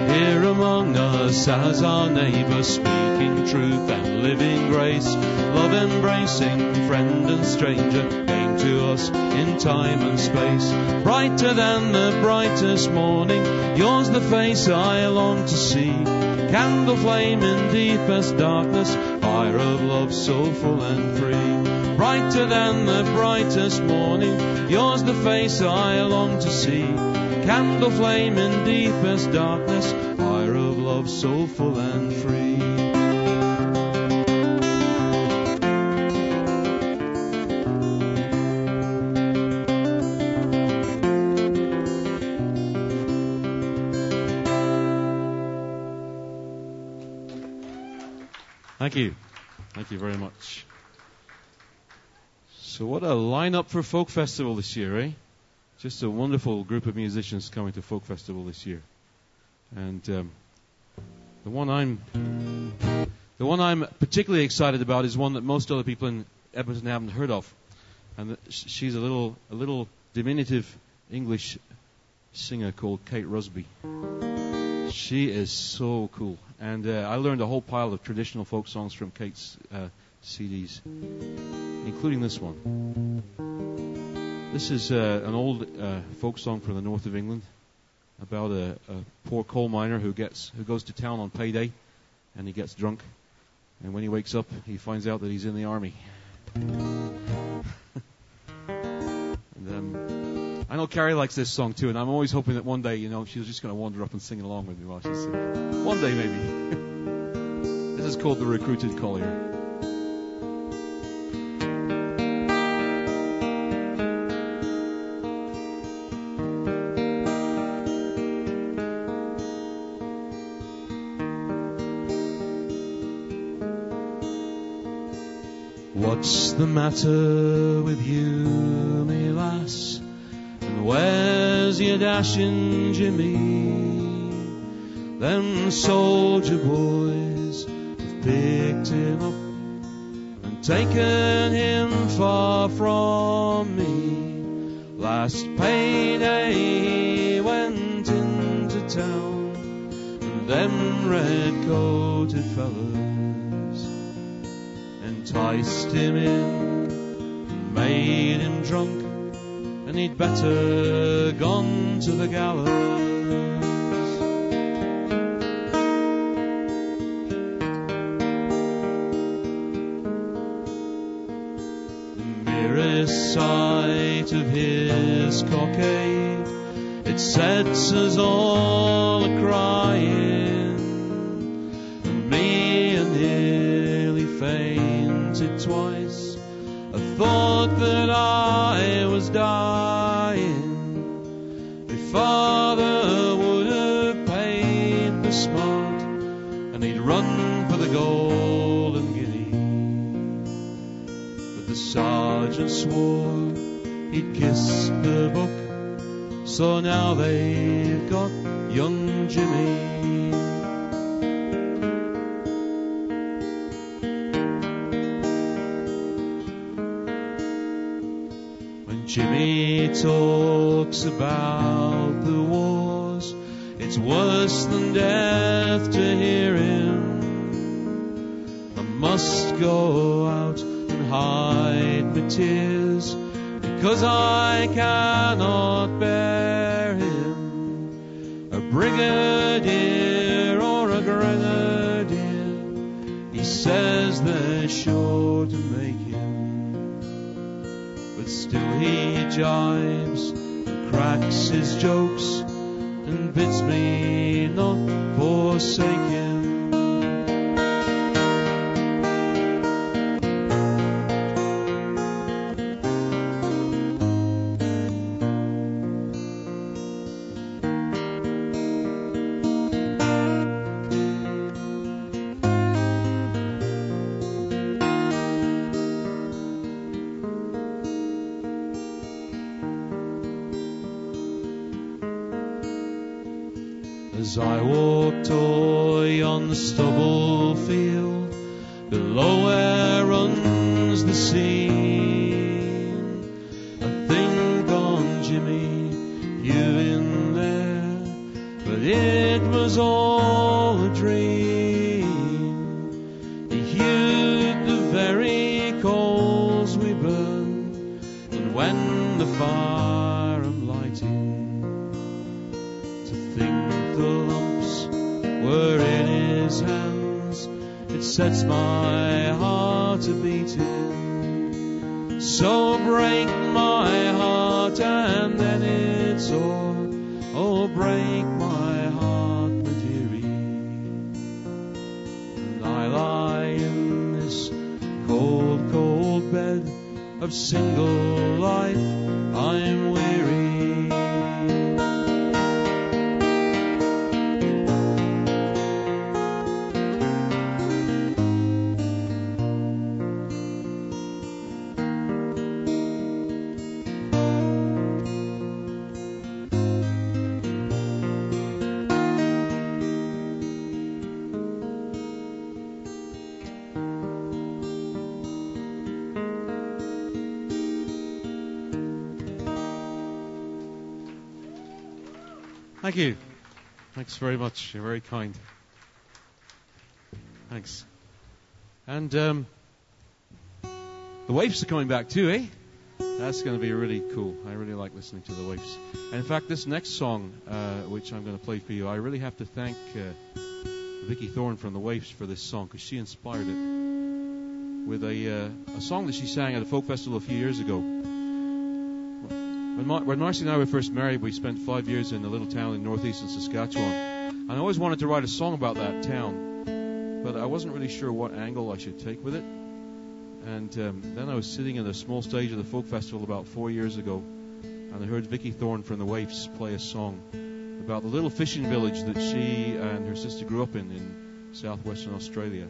Here among us as our neighbor, speaking truth and living grace, love embracing friend and stranger, to us in time and space. Brighter than the brightest morning, yours the face I long to see. Candle flame in deepest darkness, fire of love so full and free. Brighter than the brightest morning, yours the face I long to see. Candle flame in deepest darkness, fire of love so full and free. Thank you. Thank you very much. So, what a lineup for Folk Festival this year, eh? Just a wonderful group of musicians coming to Folk Festival this year. And um, the one I'm the one I'm particularly excited about is one that most other people in Edmonton haven't heard of, and she's a little a little diminutive English singer called Kate Rusby. She is so cool, and uh, I learned a whole pile of traditional folk songs from Kate's uh, CDs, including this one. This is uh, an old uh, folk song from the north of England about a, a poor coal miner who gets who goes to town on payday, and he gets drunk, and when he wakes up, he finds out that he's in the army. <laughs> and, um, know Carrie likes this song too, and I'm always hoping that one day, you know, she's just going to wander up and sing along with me while she's singing. One day, maybe. <laughs> this is called The Recruited Collier. What's the matter with you? Where's your dashing Jimmy? Them soldier boys have picked him up and taken him far from me. Last payday he went into town, and them red coated fellas enticed him in and made him drunk, and he'd better gone to the gallows. Sight of his cockade, it sets us all a crying, and me a nearly fainted twice. I thought that I swore he'd kiss the book, so now they've got young Jimmy. When Jimmy talks about the wars, it's worse than death to hear him. I must go out and hide because I cannot bear him. A brigadier or a grenadier, he says they're sure to make him but still he jibes and cracks his jokes and bids me not forsake him. As I walked o'er on the stubble field, below where runs the sea, Thanks very much. You're very kind. Thanks. And um, the Waifs are coming back too, eh? That's going to be really cool. I really like listening to the Waifs. And in fact, this next song, uh, which I'm going to play for you, I really have to thank uh, Vikki Thorn from the Waifs for this song because she inspired it with a uh, a song that she sang at a folk festival a few years ago. When, Mar- when Marcy and I were first married, we spent five years in a little town in northeastern Saskatchewan. And I always wanted to write a song about that town, but I wasn't really sure what angle I should take with it. And um, then I was sitting in a small stage of the folk festival about four years ago, and I heard Vikki Thorn from the Waifs play a song about the little fishing village that she and her sister grew up in in southwestern Australia.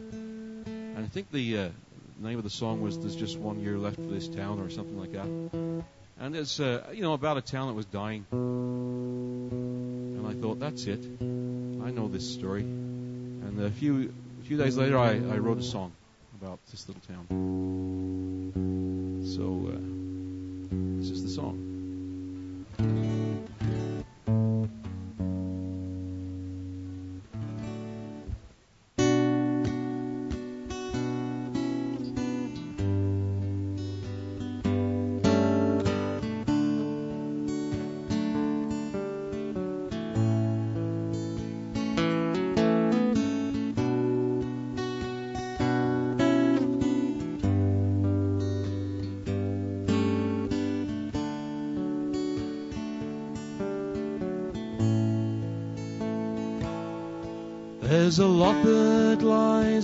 And I think the uh, name of the song was "There's Just One Year Left for This Town" or something like that. And it's uh, you know about a town that was dying. And I thought, that's it. I know this story. And a few a few days later, I, I wrote a song about this little town. So uh, this is the song.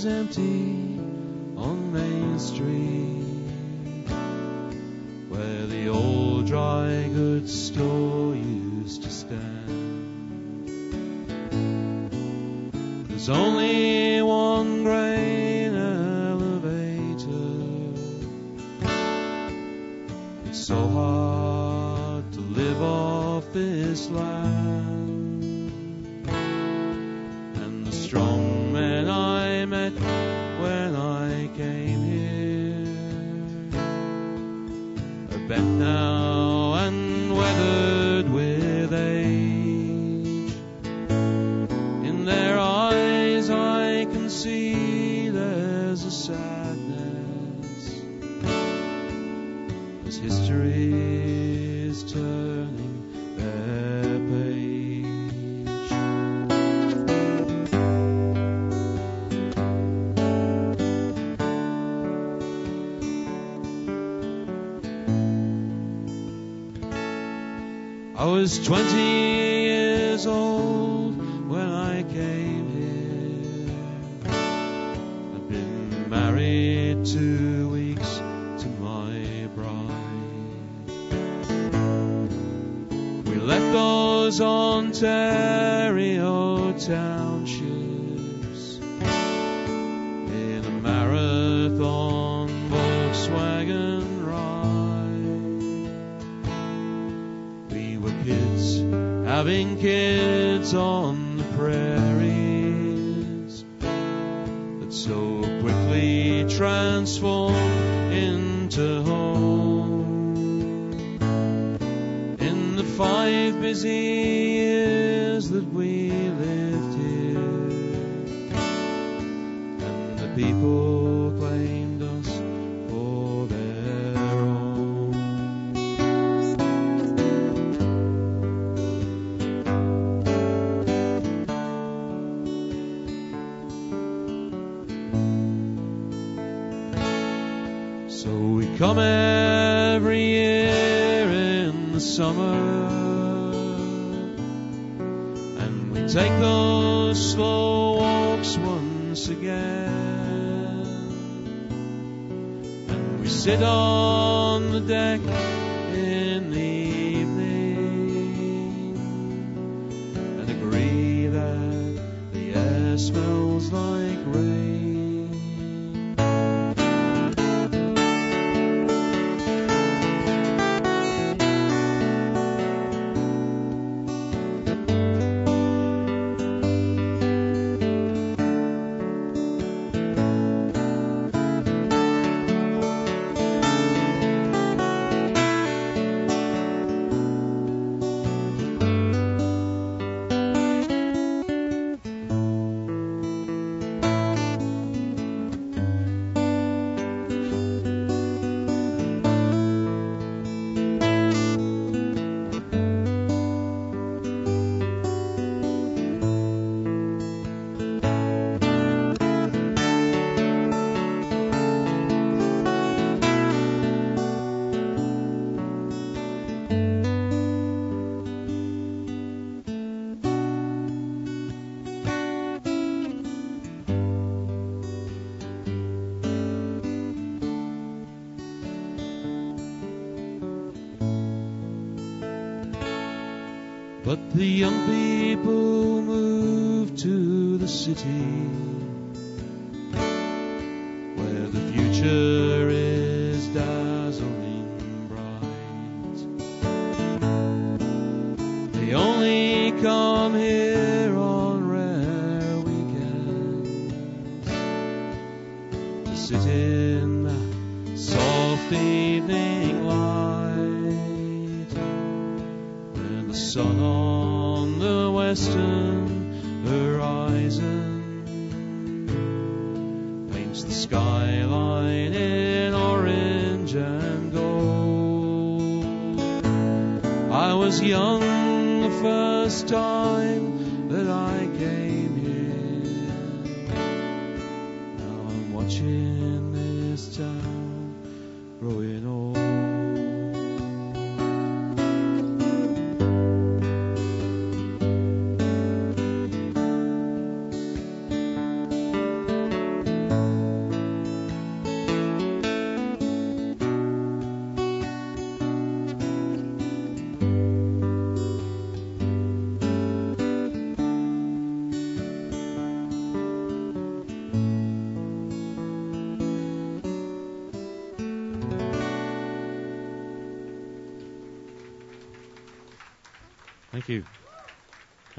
Lies empty on Main Street where the old dry goods store used to stand. There's only was 20 the young people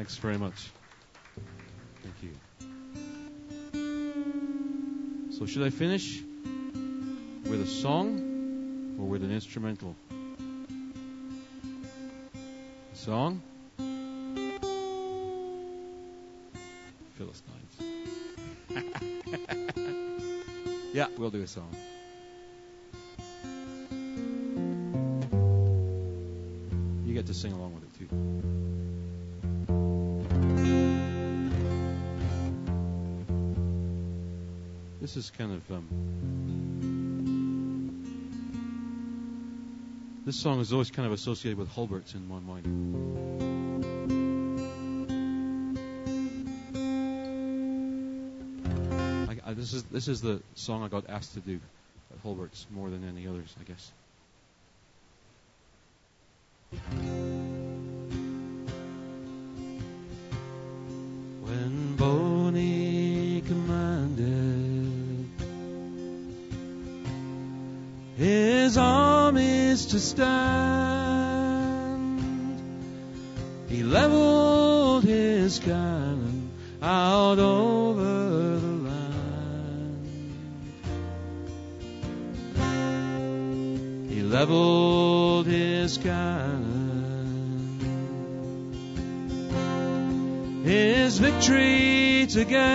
Thanks very much. Thank you. So, should I finish with a song or with an instrumental? Song? Philistines. <laughs> yeah, we'll do a song. You get to sing along um, this song is always kind of associated with Hulberts in my mind. This is this is the song I got asked to do at Hulberts more than any others, I guess. Stand, he leveled his cannon out over the land. He leveled his cannon. His victory to gain,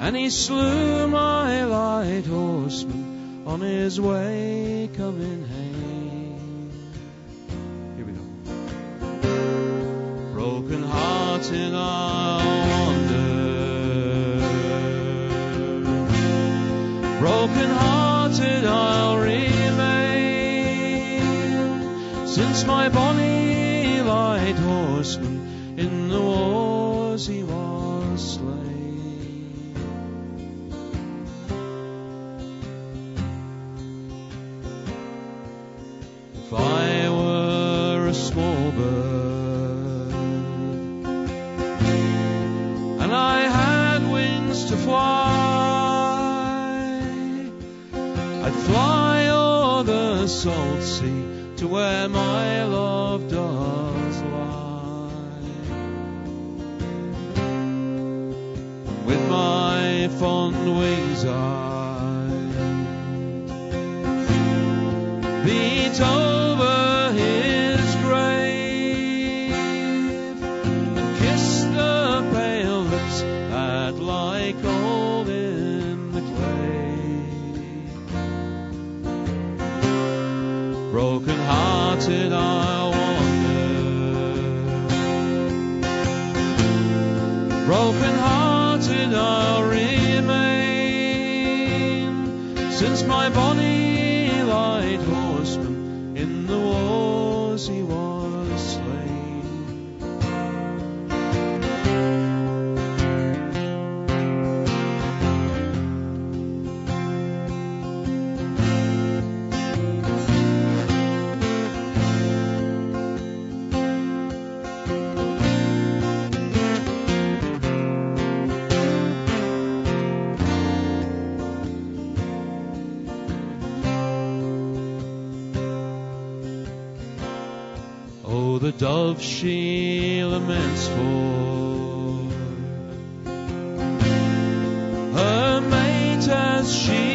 and he slew my light horseman on his way coming home. Here we go. Broken hearted I wander, Broken hearted I'll remain since my bonny the dove she laments for. Her mate as she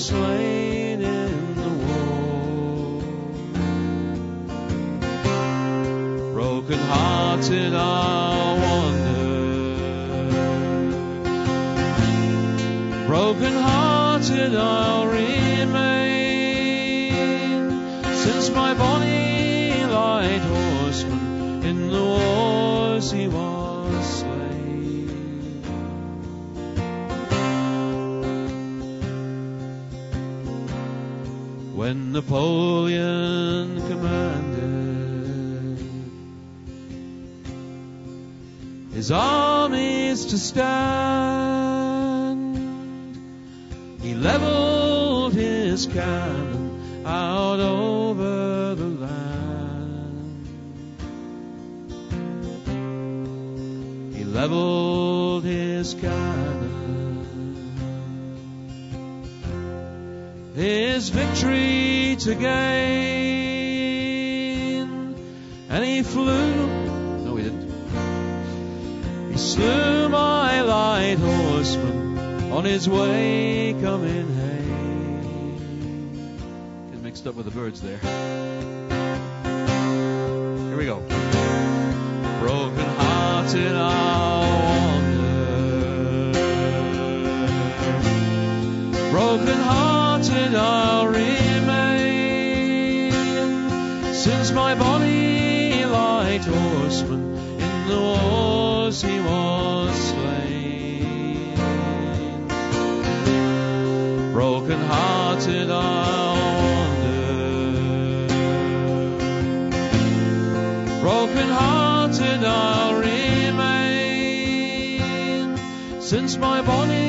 horseman Napoleon commanded his armies to stand, he leveled his cannon out over the land. He leveled his cannon. His victory to gain, and he flew. No, he didn't. He slew my light horseman on his way coming home. Get mixed up with the birds there. Here we go. Broken hearted I'll wander. Broken hearted I'll my body light horseman in the wars he was slain. Broken hearted I'll wander. Broken hearted I'll remain since my bonny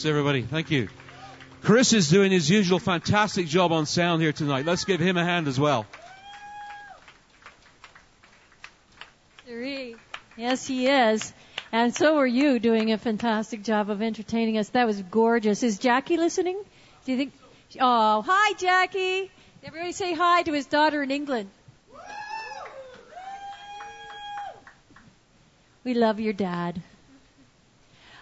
Thanks, everybody. Thank you. Chris is doing his usual fantastic job on sound here tonight. Let's give him a hand as well. Yes, he is. And so are you doing a fantastic job of entertaining us. That was gorgeous. Is Jackie listening? Do you think? Oh, hi, Jackie. Everybody say hi to his daughter in England. We love your dad.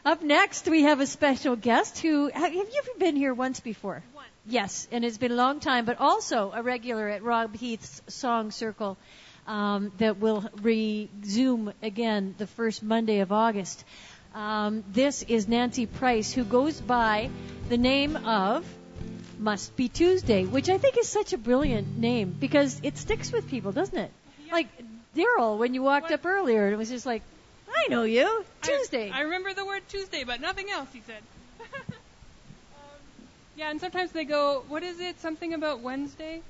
Up next, we have a special guest who have you ever been here once before? Once. Yes, and it's been a long time, but also a regular at Rob Heath's Song Circle um, that will resume again the first Monday of August. Um, this is Nancy Price, who goes by the name of Must Be Tuesday, which I think is such a brilliant name because it sticks with people, doesn't it? Like Darryl, when you walked up earlier, it was just like, I know you, Tuesday. I, I remember the word Tuesday, but nothing else, he said. <laughs> um, yeah, and sometimes they go, what is it? Something about Wednesday?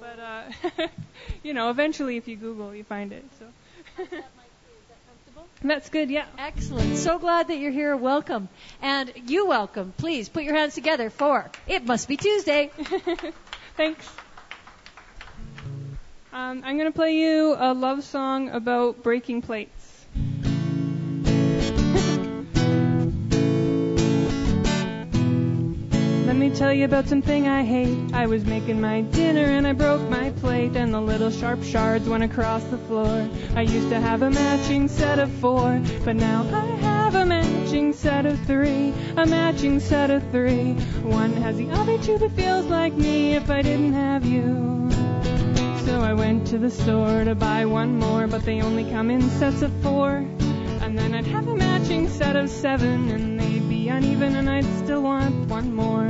But, uh, <laughs> you know, eventually if you Google, you find it. So. <laughs> That's good, yeah. Excellent. So glad that you're here. Welcome. And you welcome. Please put your hands together for It Must Be Tuesday. Thanks. Um, I'm going to play you a love song about breaking plates. Me tell you about something I hate. I was making my dinner and I broke my plate, and the little sharp shards went across the floor. I used to have a matching set of four, but now I have a matching set of three. A matching set of three. One has the other two, but feels like me if I didn't have you. So I went to the store to buy one more, but they only come in sets of four. And then I'd have a matching set of seven, and uneven, and I'd still want one more.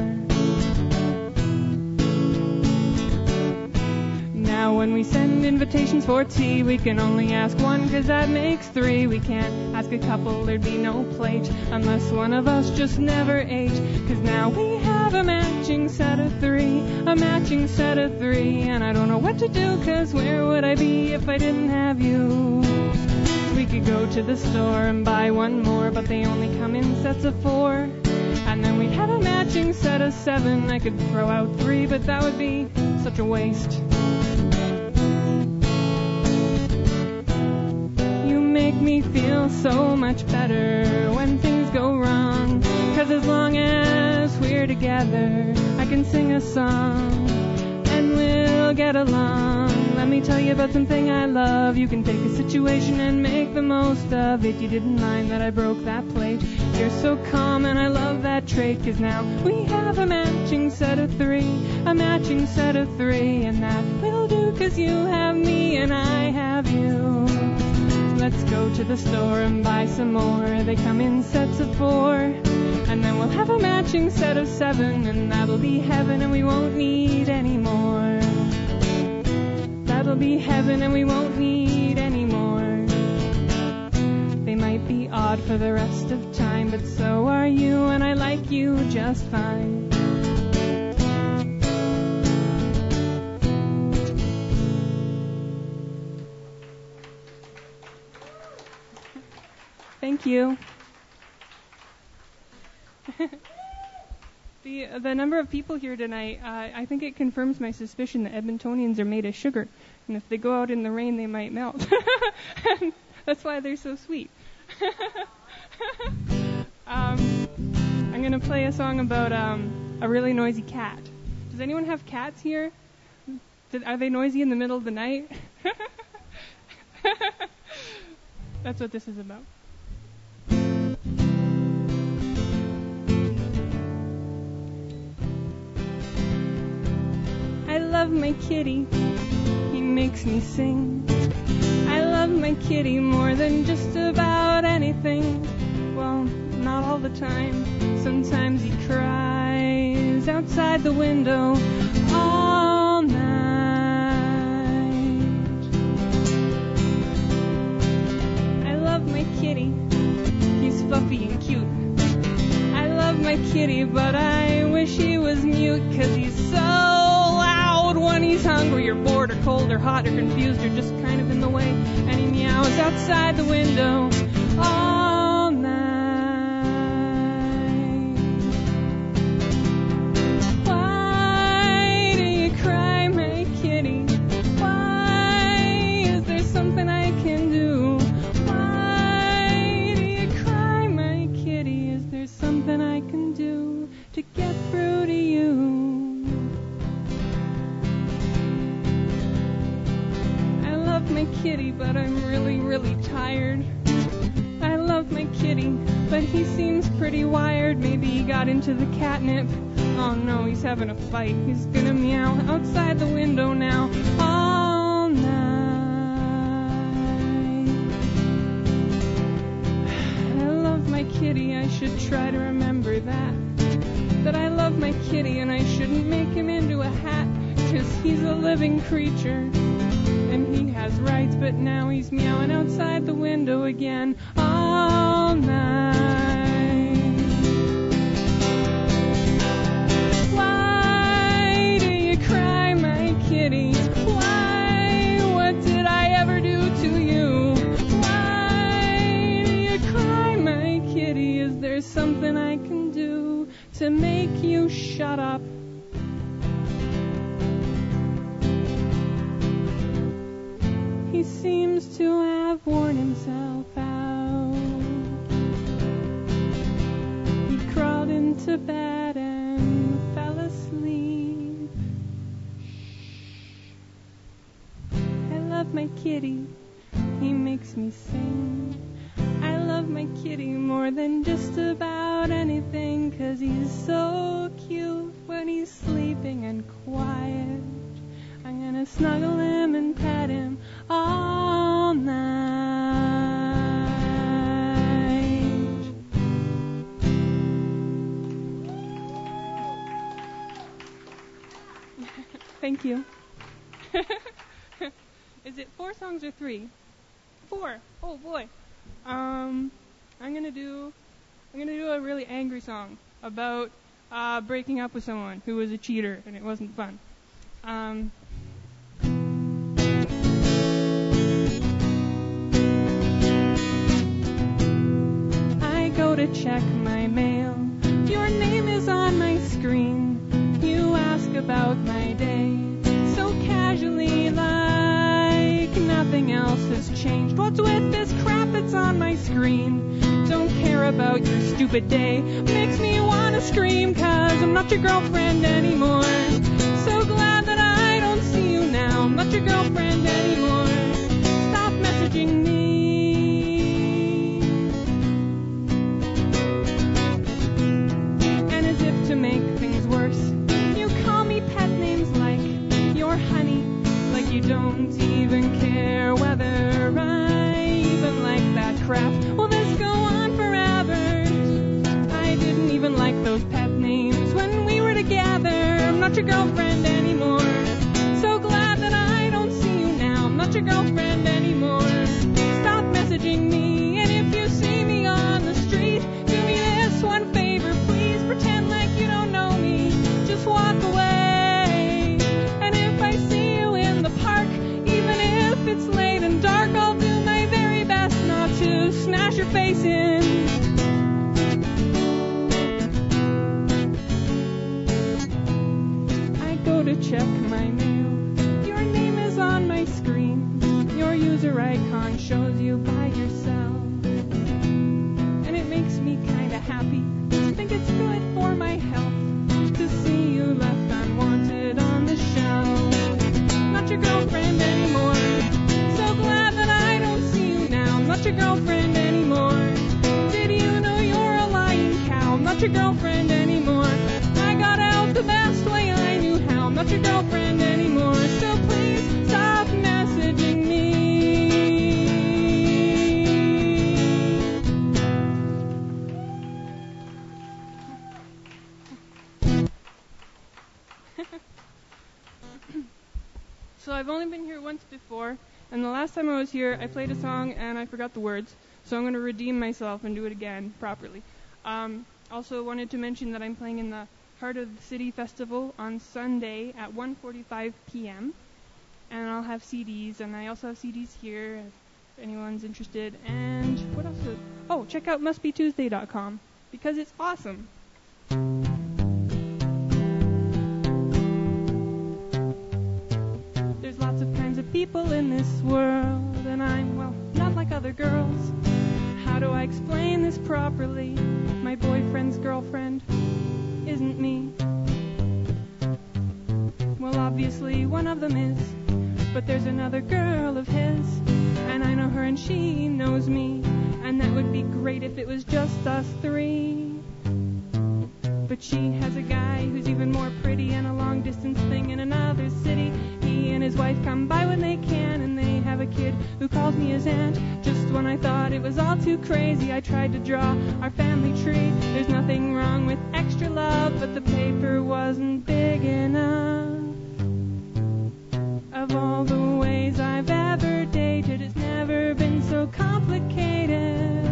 Now when we send invitations for tea, we can only ask one, cause that makes three. We can't ask a couple, there'd be no plate, unless one of us just never ate. Cause now we have a matching set of three, a matching set of three, and I don't know what to do, cause where would I be if I didn't have you? Could go to the store and buy one more, but they only come in sets of four. And then we'd have a matching set of seven. I could throw out three, but that would be such a waste. You make me feel so much better when things go wrong. Cause as long as we're together, I can sing a song get along. Let me tell you about something I love. You can take a situation and make the most of it. You didn't mind that I broke that plate. You're so calm and I love that trait. Cause now we have a matching set of three. A matching set of three. And that will do cause you have me and I have you. Let's go to the store and buy some more. They come in sets of four. And then we'll have a matching set of seven. And that'll be heaven and we won't need any more. That'll be heaven and we won't need any more. They might be odd for the rest of time, but so are you, and I like you just fine. Thank you. <laughs> the the number of people here tonight, uh, I think it confirms my suspicion that Edmontonians are made of sugar, and if they go out in the rain, they might melt. <laughs> That's why they're so sweet. <laughs> um, I'm gonna play a song about um, a really noisy cat. Does anyone have cats here? Did, are they noisy in the middle of the night? <laughs> That's what this is about. I love my kitty. Makes me sing. I love my kitty more than just about anything. Well, not all the time. Sometimes he cries outside the window all night. I love my kitty. He's fluffy and cute. I love my kitty, but I wish he was mute, cause he's so when he's hungry or bored or cold or hot or confused or just kind of in the way. And he meows outside the window all night. Tired. I love my kitty, but he seems pretty wired. Maybe he got into the catnip. Oh no, he's having a fight. He's gonna meow outside the window now. All night. <sighs> I love my kitty, I should try to remember that. That I love my kitty and I shouldn't make him into a hat. Cause he's a living creature. Has rights, but now he's meowing outside the window again. All night. Why do you cry, my kitty? Why? What did I ever do to you? Why do you cry, my kitty? Is there something I can do to make you shut up? He seems to have worn himself out. He crawled into bed and fell asleep. I love my kitty, he makes me sing. I love my kitty more than just about anything, cause he's so cute when he's sleeping and quiet. I'm gonna snuggle him and pet him all night. <laughs> Thank you. <laughs> Is it four songs or three? Four. Oh boy. Um, I'm gonna do. I'm gonna do a really angry song about uh, breaking up with someone who was a cheater and it wasn't fun. Um, to check my mail. Your name is on my screen. You ask about my day. So casually, like nothing else has changed. What's with this crap that's on my screen? Don't care about your stupid day. Makes me wanna scream, cause I'm not your girlfriend anymore. So glad that I don't see you now. I'm not your girlfriend anymore. Stop messaging me. To make things worse, you call me pet names like your honey, like you don't even care whether I even like that crap. Will this go on forever? I didn't even like those pet names when we were together. I'm not your girlfriend check my mail. Your name is on my screen. Your user icon shows you by yourself. And it makes me kinda happy. I think it's good for my health to see you left unwanted on the shelf. Not your girlfriend anymore. So glad that I don't see you now. Not your girlfriend anymore. Did you know you're a lying cow? Not your girlfriend anymore. Your girlfriend anymore. So please stop messaging me. <laughs> So I've only been here once before, and the last time I was here, I played a song and I forgot the words. So I'm going to redeem myself and do it again properly. Um, also wanted to mention that I'm playing in the Heart of the City Festival on Sunday at 1:45 p.m. And I'll have CDs, and I also have CDs here if anyone's interested. And what else? Is, oh, check out mustbetuesday.com because it's awesome. There's lots of kinds of people in this world, and I'm, well, not like other girls. How do I explain this properly? My boyfriend's girlfriend isn't me. Well, obviously one of them is, but there's another girl of his, and I know her and she knows me, and that would be great if it was just us three. But she has a guy who's even more pretty and a long distance thing in another city. He and his wife come by when they can, and they have a kid who calls me his aunt. Just when I thought it was all too crazy, I tried to draw our family tree. There's nothing wrong with extra love, but the paper wasn't big enough. Of all the ways I've ever dated, it's never been so complicated.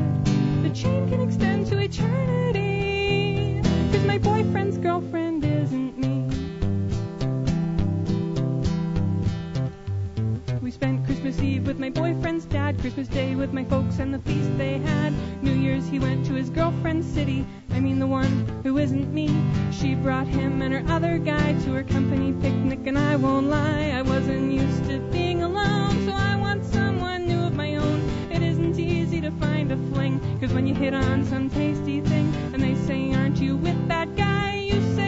The chain can extend to eternity. Cause my boyfriend's girlfriend We spent Christmas Eve with my boyfriend's dad, Christmas Day with my folks and the feast they had. New Year's he went to his girlfriend's city, I mean the one who isn't me. She brought him and her other guy to her company picnic, and I won't lie, I wasn't used to being alone, so I want someone new of my own. It isn't easy to find a fling, cause when you hit on some tasty thing, and they say, Aren't you with that guy? You say,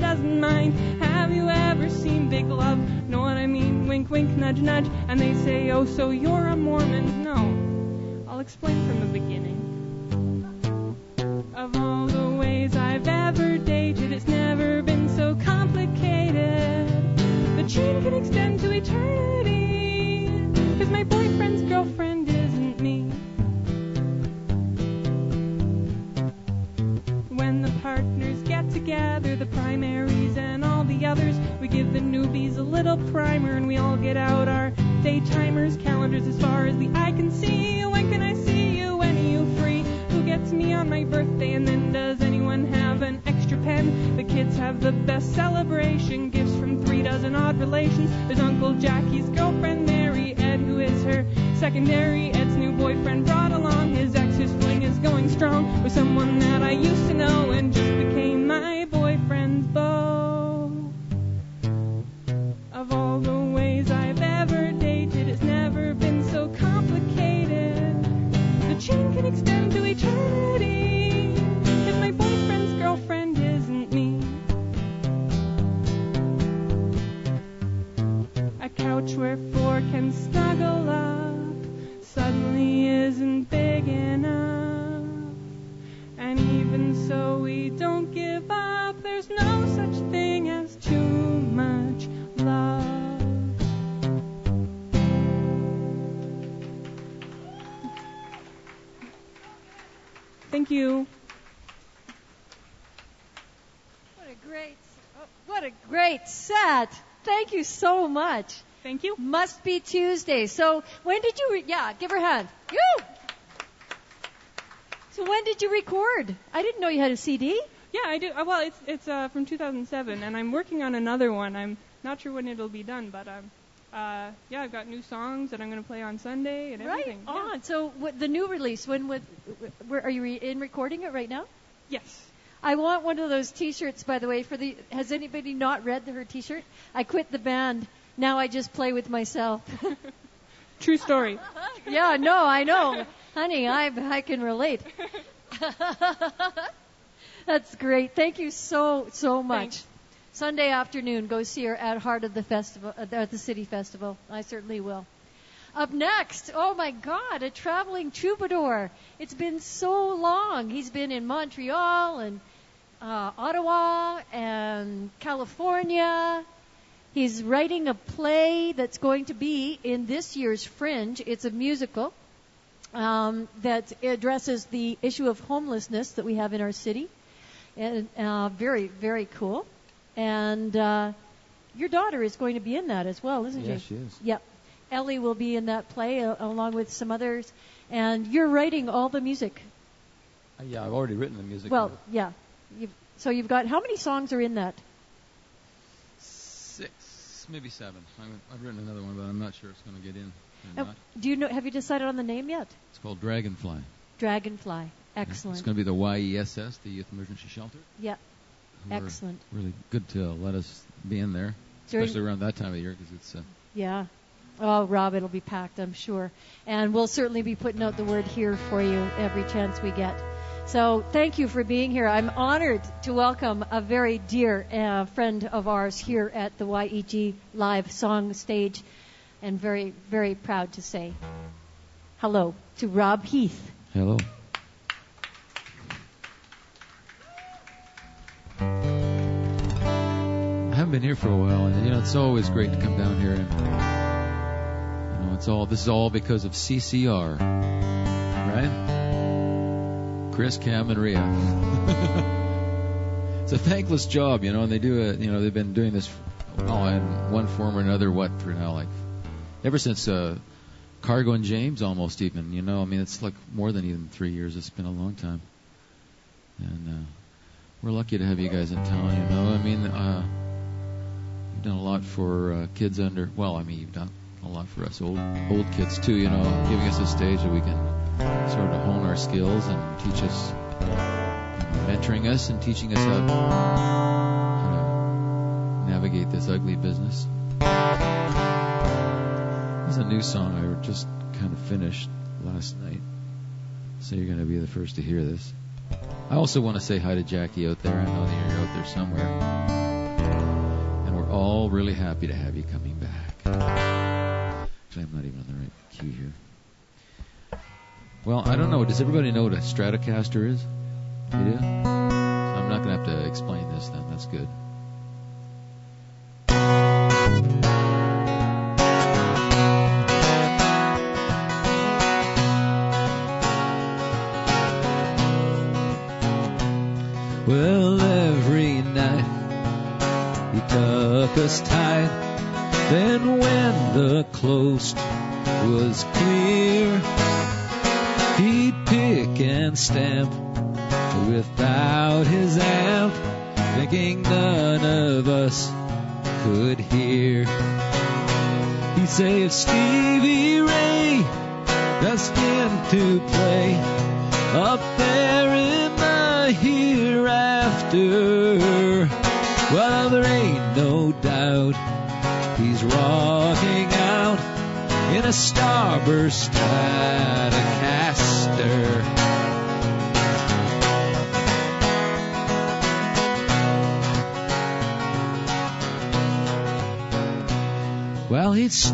doesn't mind. Have you ever seen Big Love? Know what I mean? Wink, wink, nudge, nudge. And they say, Oh, so you're a Mormon? No. I'll explain from the beginning. Of all the ways I've ever dated, it's never been so complicated. The chain can extend to eternity. Cause my boyfriend's girlfriend get together, the primaries and all the others, we give the newbies a little primer and we all get out our daytimers, calendars as far as the eye can see. When can I see you? When are you free? Who gets me on my birthday? And then does anyone have an extra pen? The kids have the best celebration, gifts from three dozen odd relations. There's Uncle Jackie's girlfriend Mary, Ed, who is her secondary. Ed's new boyfriend brought along his ex, whose fling is going strong with someone that I used to know and just became my boyfriend's beau. Of all the ways I've ever dated, it's never been so complicated. The chain can extend to eternity. Cause my boyfriend's girlfriend isn't me. A couch where four can snuggle up suddenly isn't big enough. And even so, we don't give up. There's no such thing as too much love. Thank you. What a great, oh, what a great set. Thank you so much. Thank you. Must be Tuesday. So when did you? Re- yeah, give her a hand. You. So when did you record? I didn't know you had a CD. Yeah, I do. uh, Well, it's it's uh, from 2007, and I'm working on another one. I'm not sure when it'll be done, but um, uh, yeah, I've got new songs that I'm going to play on Sunday and Right everything. Yeah. on. So what, the new release. When would? Where are you re- in recording it right now? Yes. I want one of those T-shirts, by the way. For the has anybody not read her T-shirt? I quit the band. Now I just play with myself. <laughs> True story. <laughs> yeah, no, I know, honey. I I can relate. <laughs> That's great. Thank you so so much. Thanks. Sunday afternoon, go see her at Heart of the Festival uh, at the City Festival. I certainly will. Up next, oh my God, a traveling troubadour. It's been so long. He's been in Montreal and uh, Ottawa and California. He's writing a play that's going to be in this year's Fringe. It's a musical um, that addresses the issue of homelessness that we have in our city. And uh, very, very cool. And uh, your daughter is going to be in that as well, isn't Yes, she? Yes, she is. Yep. Ellie will be in that play uh, along with some others. And you're writing all the music. Uh, yeah, I've already written the music. Well, yeah. You've, so you've got how many songs are in that? Maybe seven. I've written another one, but I'm not sure it's going to get in or not. do you know? Have you decided on the name yet? It's called Dragonfly. Dragonfly. Excellent. It's going to be the YESS, the Youth Emergency Shelter. Yeah. Excellent. Really good to let us be in there, During- especially around that time of year because it's. Uh, Yeah. Oh, Rob, it'll be packed, I'm sure. And we'll certainly be putting out the word here for you every chance we get. So thank you for being here. I'm honored to welcome a very dear uh, friend of ours here at the YEG Live Song Stage, and very, very proud to say hello to Rob Heath. Hello. I haven't been here for a while, and you know it's always great to come down here. And you know it's all this is all because of CCR, right? Chris, Cam, and Ria. it's a thankless job, you know, and they do it. You know, they've been doing this, oh, in one form or another. What for now? Like ever since uh, Cargo and James, almost even. You know, I mean, it's like more than even three years. It's been a long time, and uh, we're lucky to have you guys in town. You know, I mean, uh, you've done a lot for uh, kids under. Well, I mean, you've done a lot for us old old kids too. You know, giving us a stage that we can sort of hone our skills and teach us, mentoring us and teaching us how to navigate this ugly business. This is a new song I just kind of finished last night, so you're going to be the first to hear this. I also want to say hi to Jackie out there. I know that you're out there somewhere. And we're all really happy to have you coming back. Actually, I'm not even on the right key here. Well, I don't know. Does everybody know what a Stratocaster is? You do? So I'm not going to have to explain this then. That's good.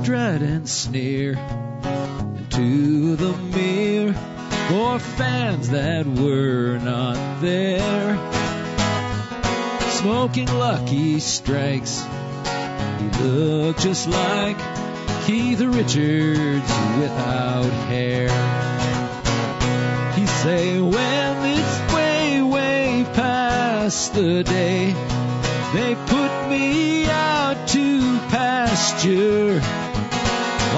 Strut and sneer into the mirror for fans that were not there. Smoking Lucky Strikes, he looked just like Keith Richards without hair. He say when it's way, way past the day, they put me out to pasture.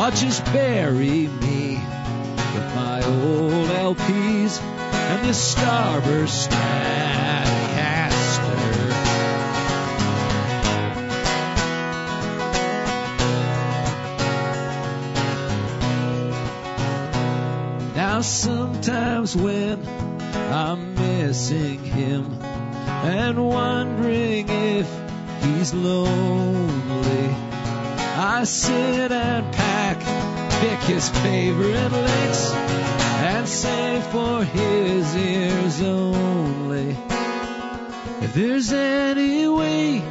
Or just bury me with my old LPs and this Starburst Stratocaster. Now sometimes when I'm missing him and wondering if he's lonely, I sit and pack, pick his favorite licks, and say for his ears only. If there's any way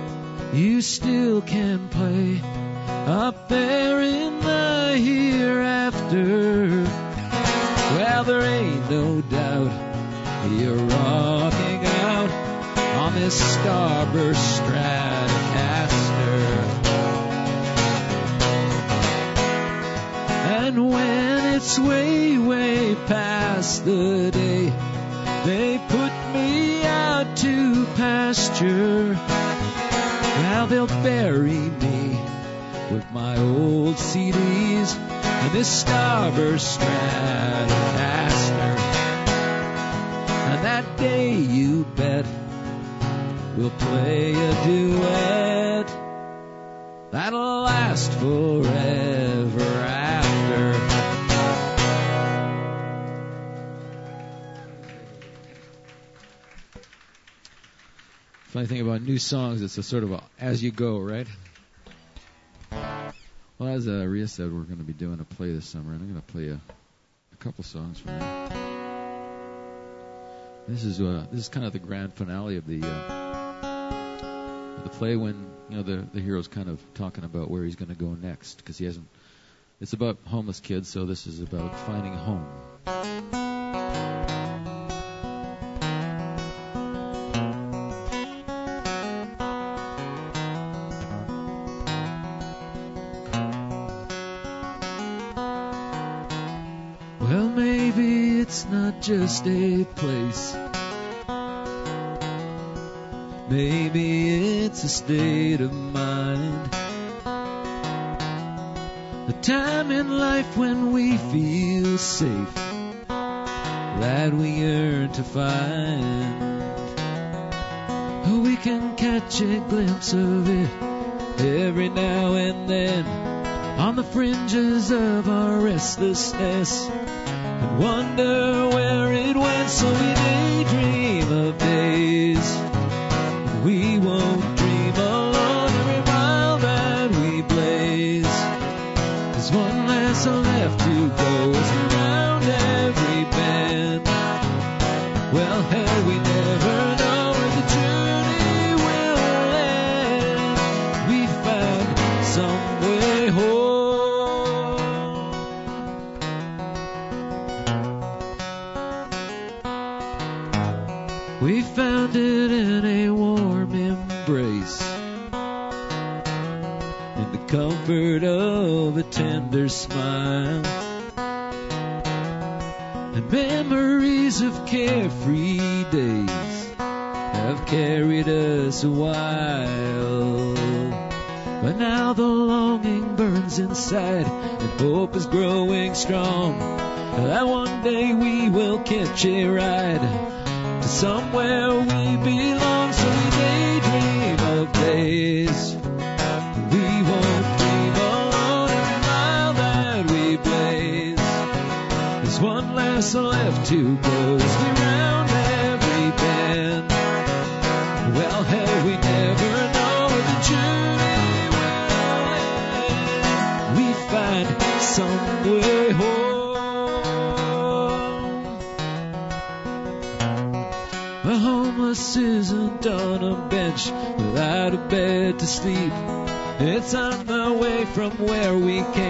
you still can play up there in the hereafter, well, there ain't no doubt you're rocking out on this Starburst Stratocaster. And when it's way, way past the day, they put me out to pasture. Well, they'll bury me with my old CDs and this Starburst Stratocaster. And that day, you bet, we'll play a duet that'll last forever Funny thing about new songs, it's a sort of a as you go, right? Well, as uh, Ria said, we're going to be doing a play this summer, and I'm going to play a, a couple songs from it. This is uh, this is kind of the grand finale of the uh, the play when you know the the hero's kind of talking about where he's going to go next because he hasn't. It's about homeless kids, so this is about finding a home. Just a place. Maybe it's a state of mind. A time in life when we feel safe that we yearn to find. Oh, we can catch a glimpse of it every now and then on the fringes of our restlessness and wonder where it went. So we daydream of days we won't dream alone every mile that we blaze. There's one less left to go a tender smile. And memories of carefree days have carried us a while. But now the longing burns inside, and hope is growing strong. That one day we will catch a ride to somewhere we belong. So we daydream of days to go as we round every bend. Well, hell, we never know where the journey will end. We find some way home. The homeless isn't on a bench without a bed to sleep. It's on the way from where we came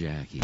Jackie.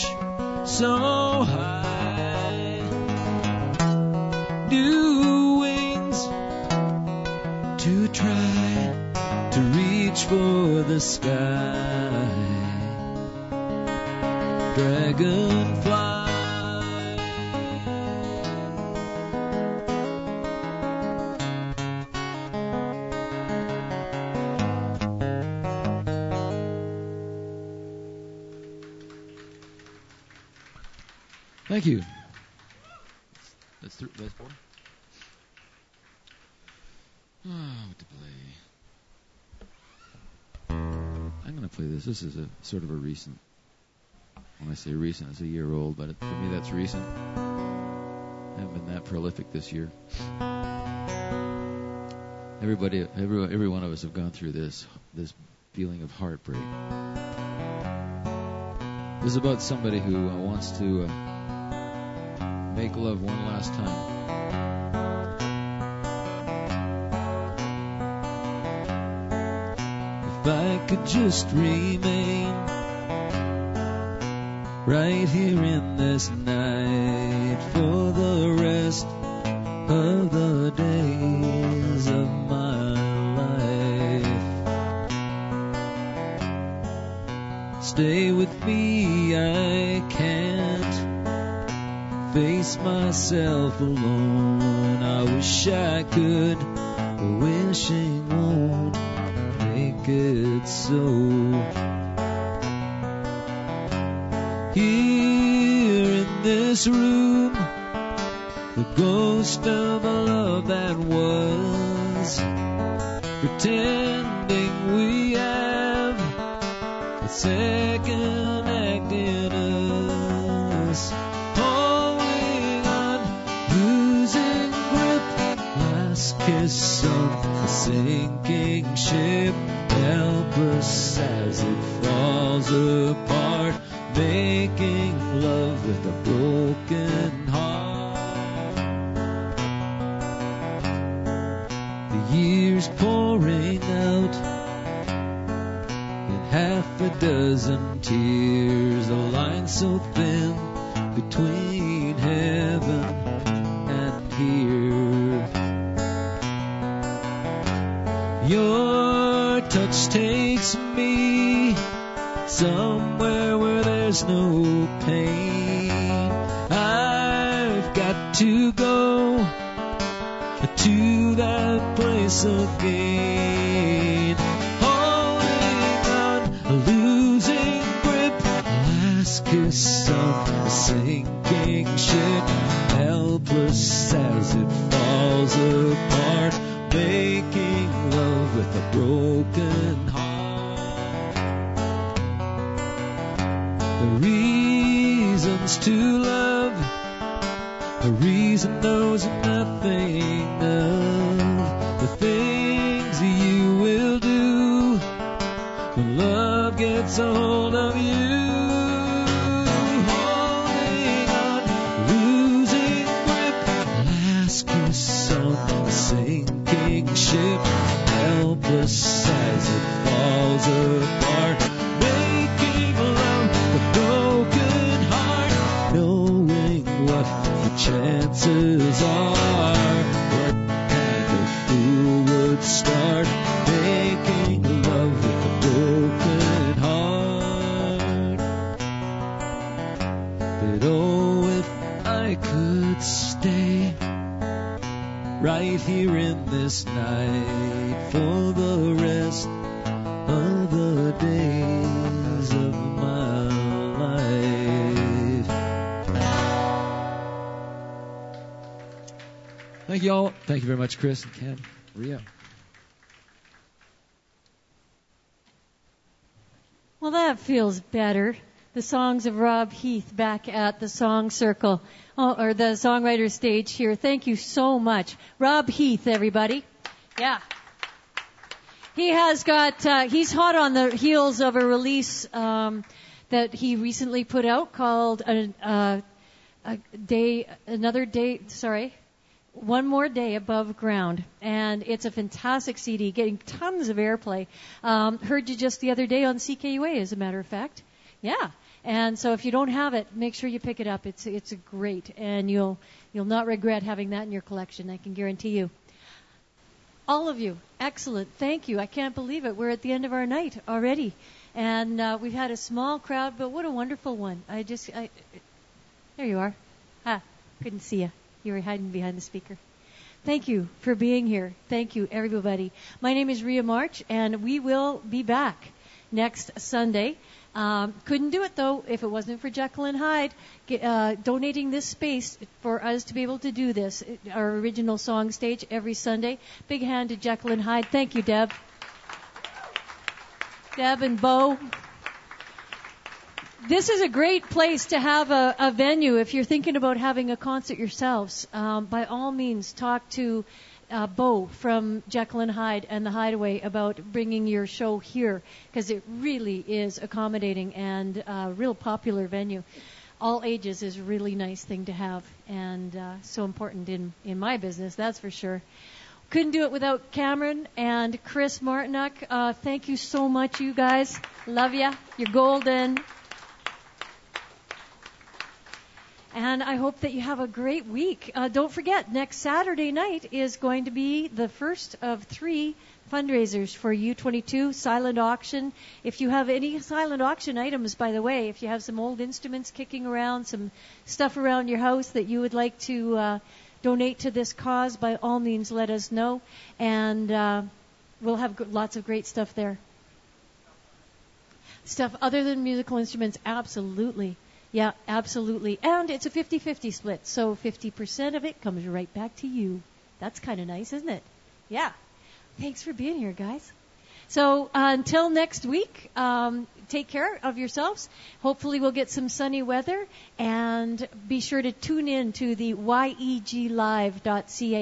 Search so high. New wings to try to reach for the sky. Dragonfly. Thank you. That's, th- that's four. Oh, what to play? I'm going to play this. This is a sort of a recent. When I say recent, it's a year old, but it, for me that's recent. I haven't been that prolific this year. Everybody, every every one of us have gone through this this feeling of heartbreak. This is about somebody who uh, wants to uh, make love one last time. If I could just remain right here in this night for the rest of the days of my life. Stay with me, face myself alone. I wish I could, but wishing won't make it so. Here in this room, the ghost of a love that was, pretending Thank you all. Thank you very much, Chris and Ken. Ria. Well, that feels better. The songs of Rob Heath back at the Song Circle, oh, or the songwriter stage here. Thank you so much. Rob Heath, everybody. Yeah. He has got, uh, he's hot on the heels of a release um, that he recently put out called a, uh, a Day, Another Day, sorry, one More Day Above Ground. And it's a fantastic CD, getting tons of airplay. Um, heard you just the other day on CKUA, as a matter of fact. Yeah. And so if you don't have it, make sure you pick it up. It's it's great, and you'll you'll not regret having that in your collection. I can guarantee you. All of you, excellent. Thank you. I can't believe it. We're at the end of our night already, and uh, we've had a small crowd, but what a wonderful one. I just, I, there you are. Ah, couldn't see you. You were hiding behind the speaker. Thank you for being here. Thank you, everybody. My name is Ria March, and we will be back next Sunday. Um, couldn't do it though if it wasn't for Jekyll and Hyde uh, donating this space for us to be able to do this, our original song stage every Sunday. Big hand to Jekyll and Hyde. Thank you, Deb. Deb and Bo. This is a great place to have a, a venue if you're thinking about having a concert yourselves. Um, by all means, talk to uh, Bo from Jekyll and Hyde and the Hideaway about bringing your show here because it really is accommodating and a real popular venue. All ages is a really nice thing to have and uh, so important in in my business, that's for sure. Couldn't do it without Cameron and Chris Martinuk. Uh, thank you so much, you guys. Love ya. You're golden. And I hope that you have a great week. Uh, don't forget, next Saturday night is going to be the first of three fundraisers for U22 silent auction. If you have any silent auction items, by the way, if you have some old instruments kicking around, some stuff around your house that you would like to uh, donate to this cause, by all means, let us know. And uh, we'll have lots of great stuff there. Stuff other than musical instruments, absolutely. Yeah, absolutely. And it's a 50-50 split, so 50% of it comes right back to you. That's kind of nice, isn't it? Yeah. Thanks for being here, guys. So uh, until next week, um, take care of yourselves. Hopefully, we'll get some sunny weather, and be sure to tune in to the yeglive.ca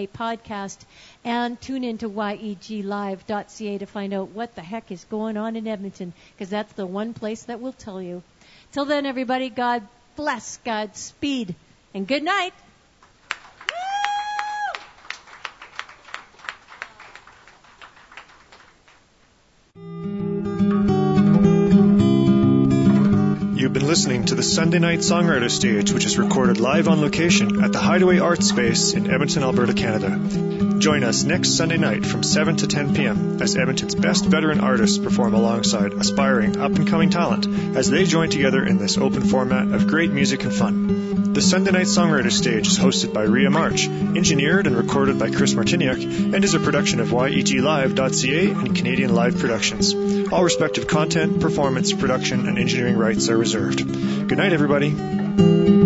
podcast, and tune in to yeglive.ca to find out what the heck is going on in Edmonton, because that's the one place that will tell you. Till then, everybody, God bless, God speed, and good night. You've been listening to the Sunday Night Songwriter Stage, which is recorded live on location at the Hideaway Art Space in Edmonton, Alberta, Canada. Join us next Sunday night from 7 to 10 p.m. as Edmonton's best veteran artists perform alongside aspiring up and coming talent as they join together in this open format of great music and fun. The Sunday Night Songwriter Stage is hosted by Ria March, engineered and recorded by Chris Martiniak, and is a production of YEGLive.ca and Canadian Live Productions. All respective content, performance, production, and engineering rights are reserved. Good night, everybody.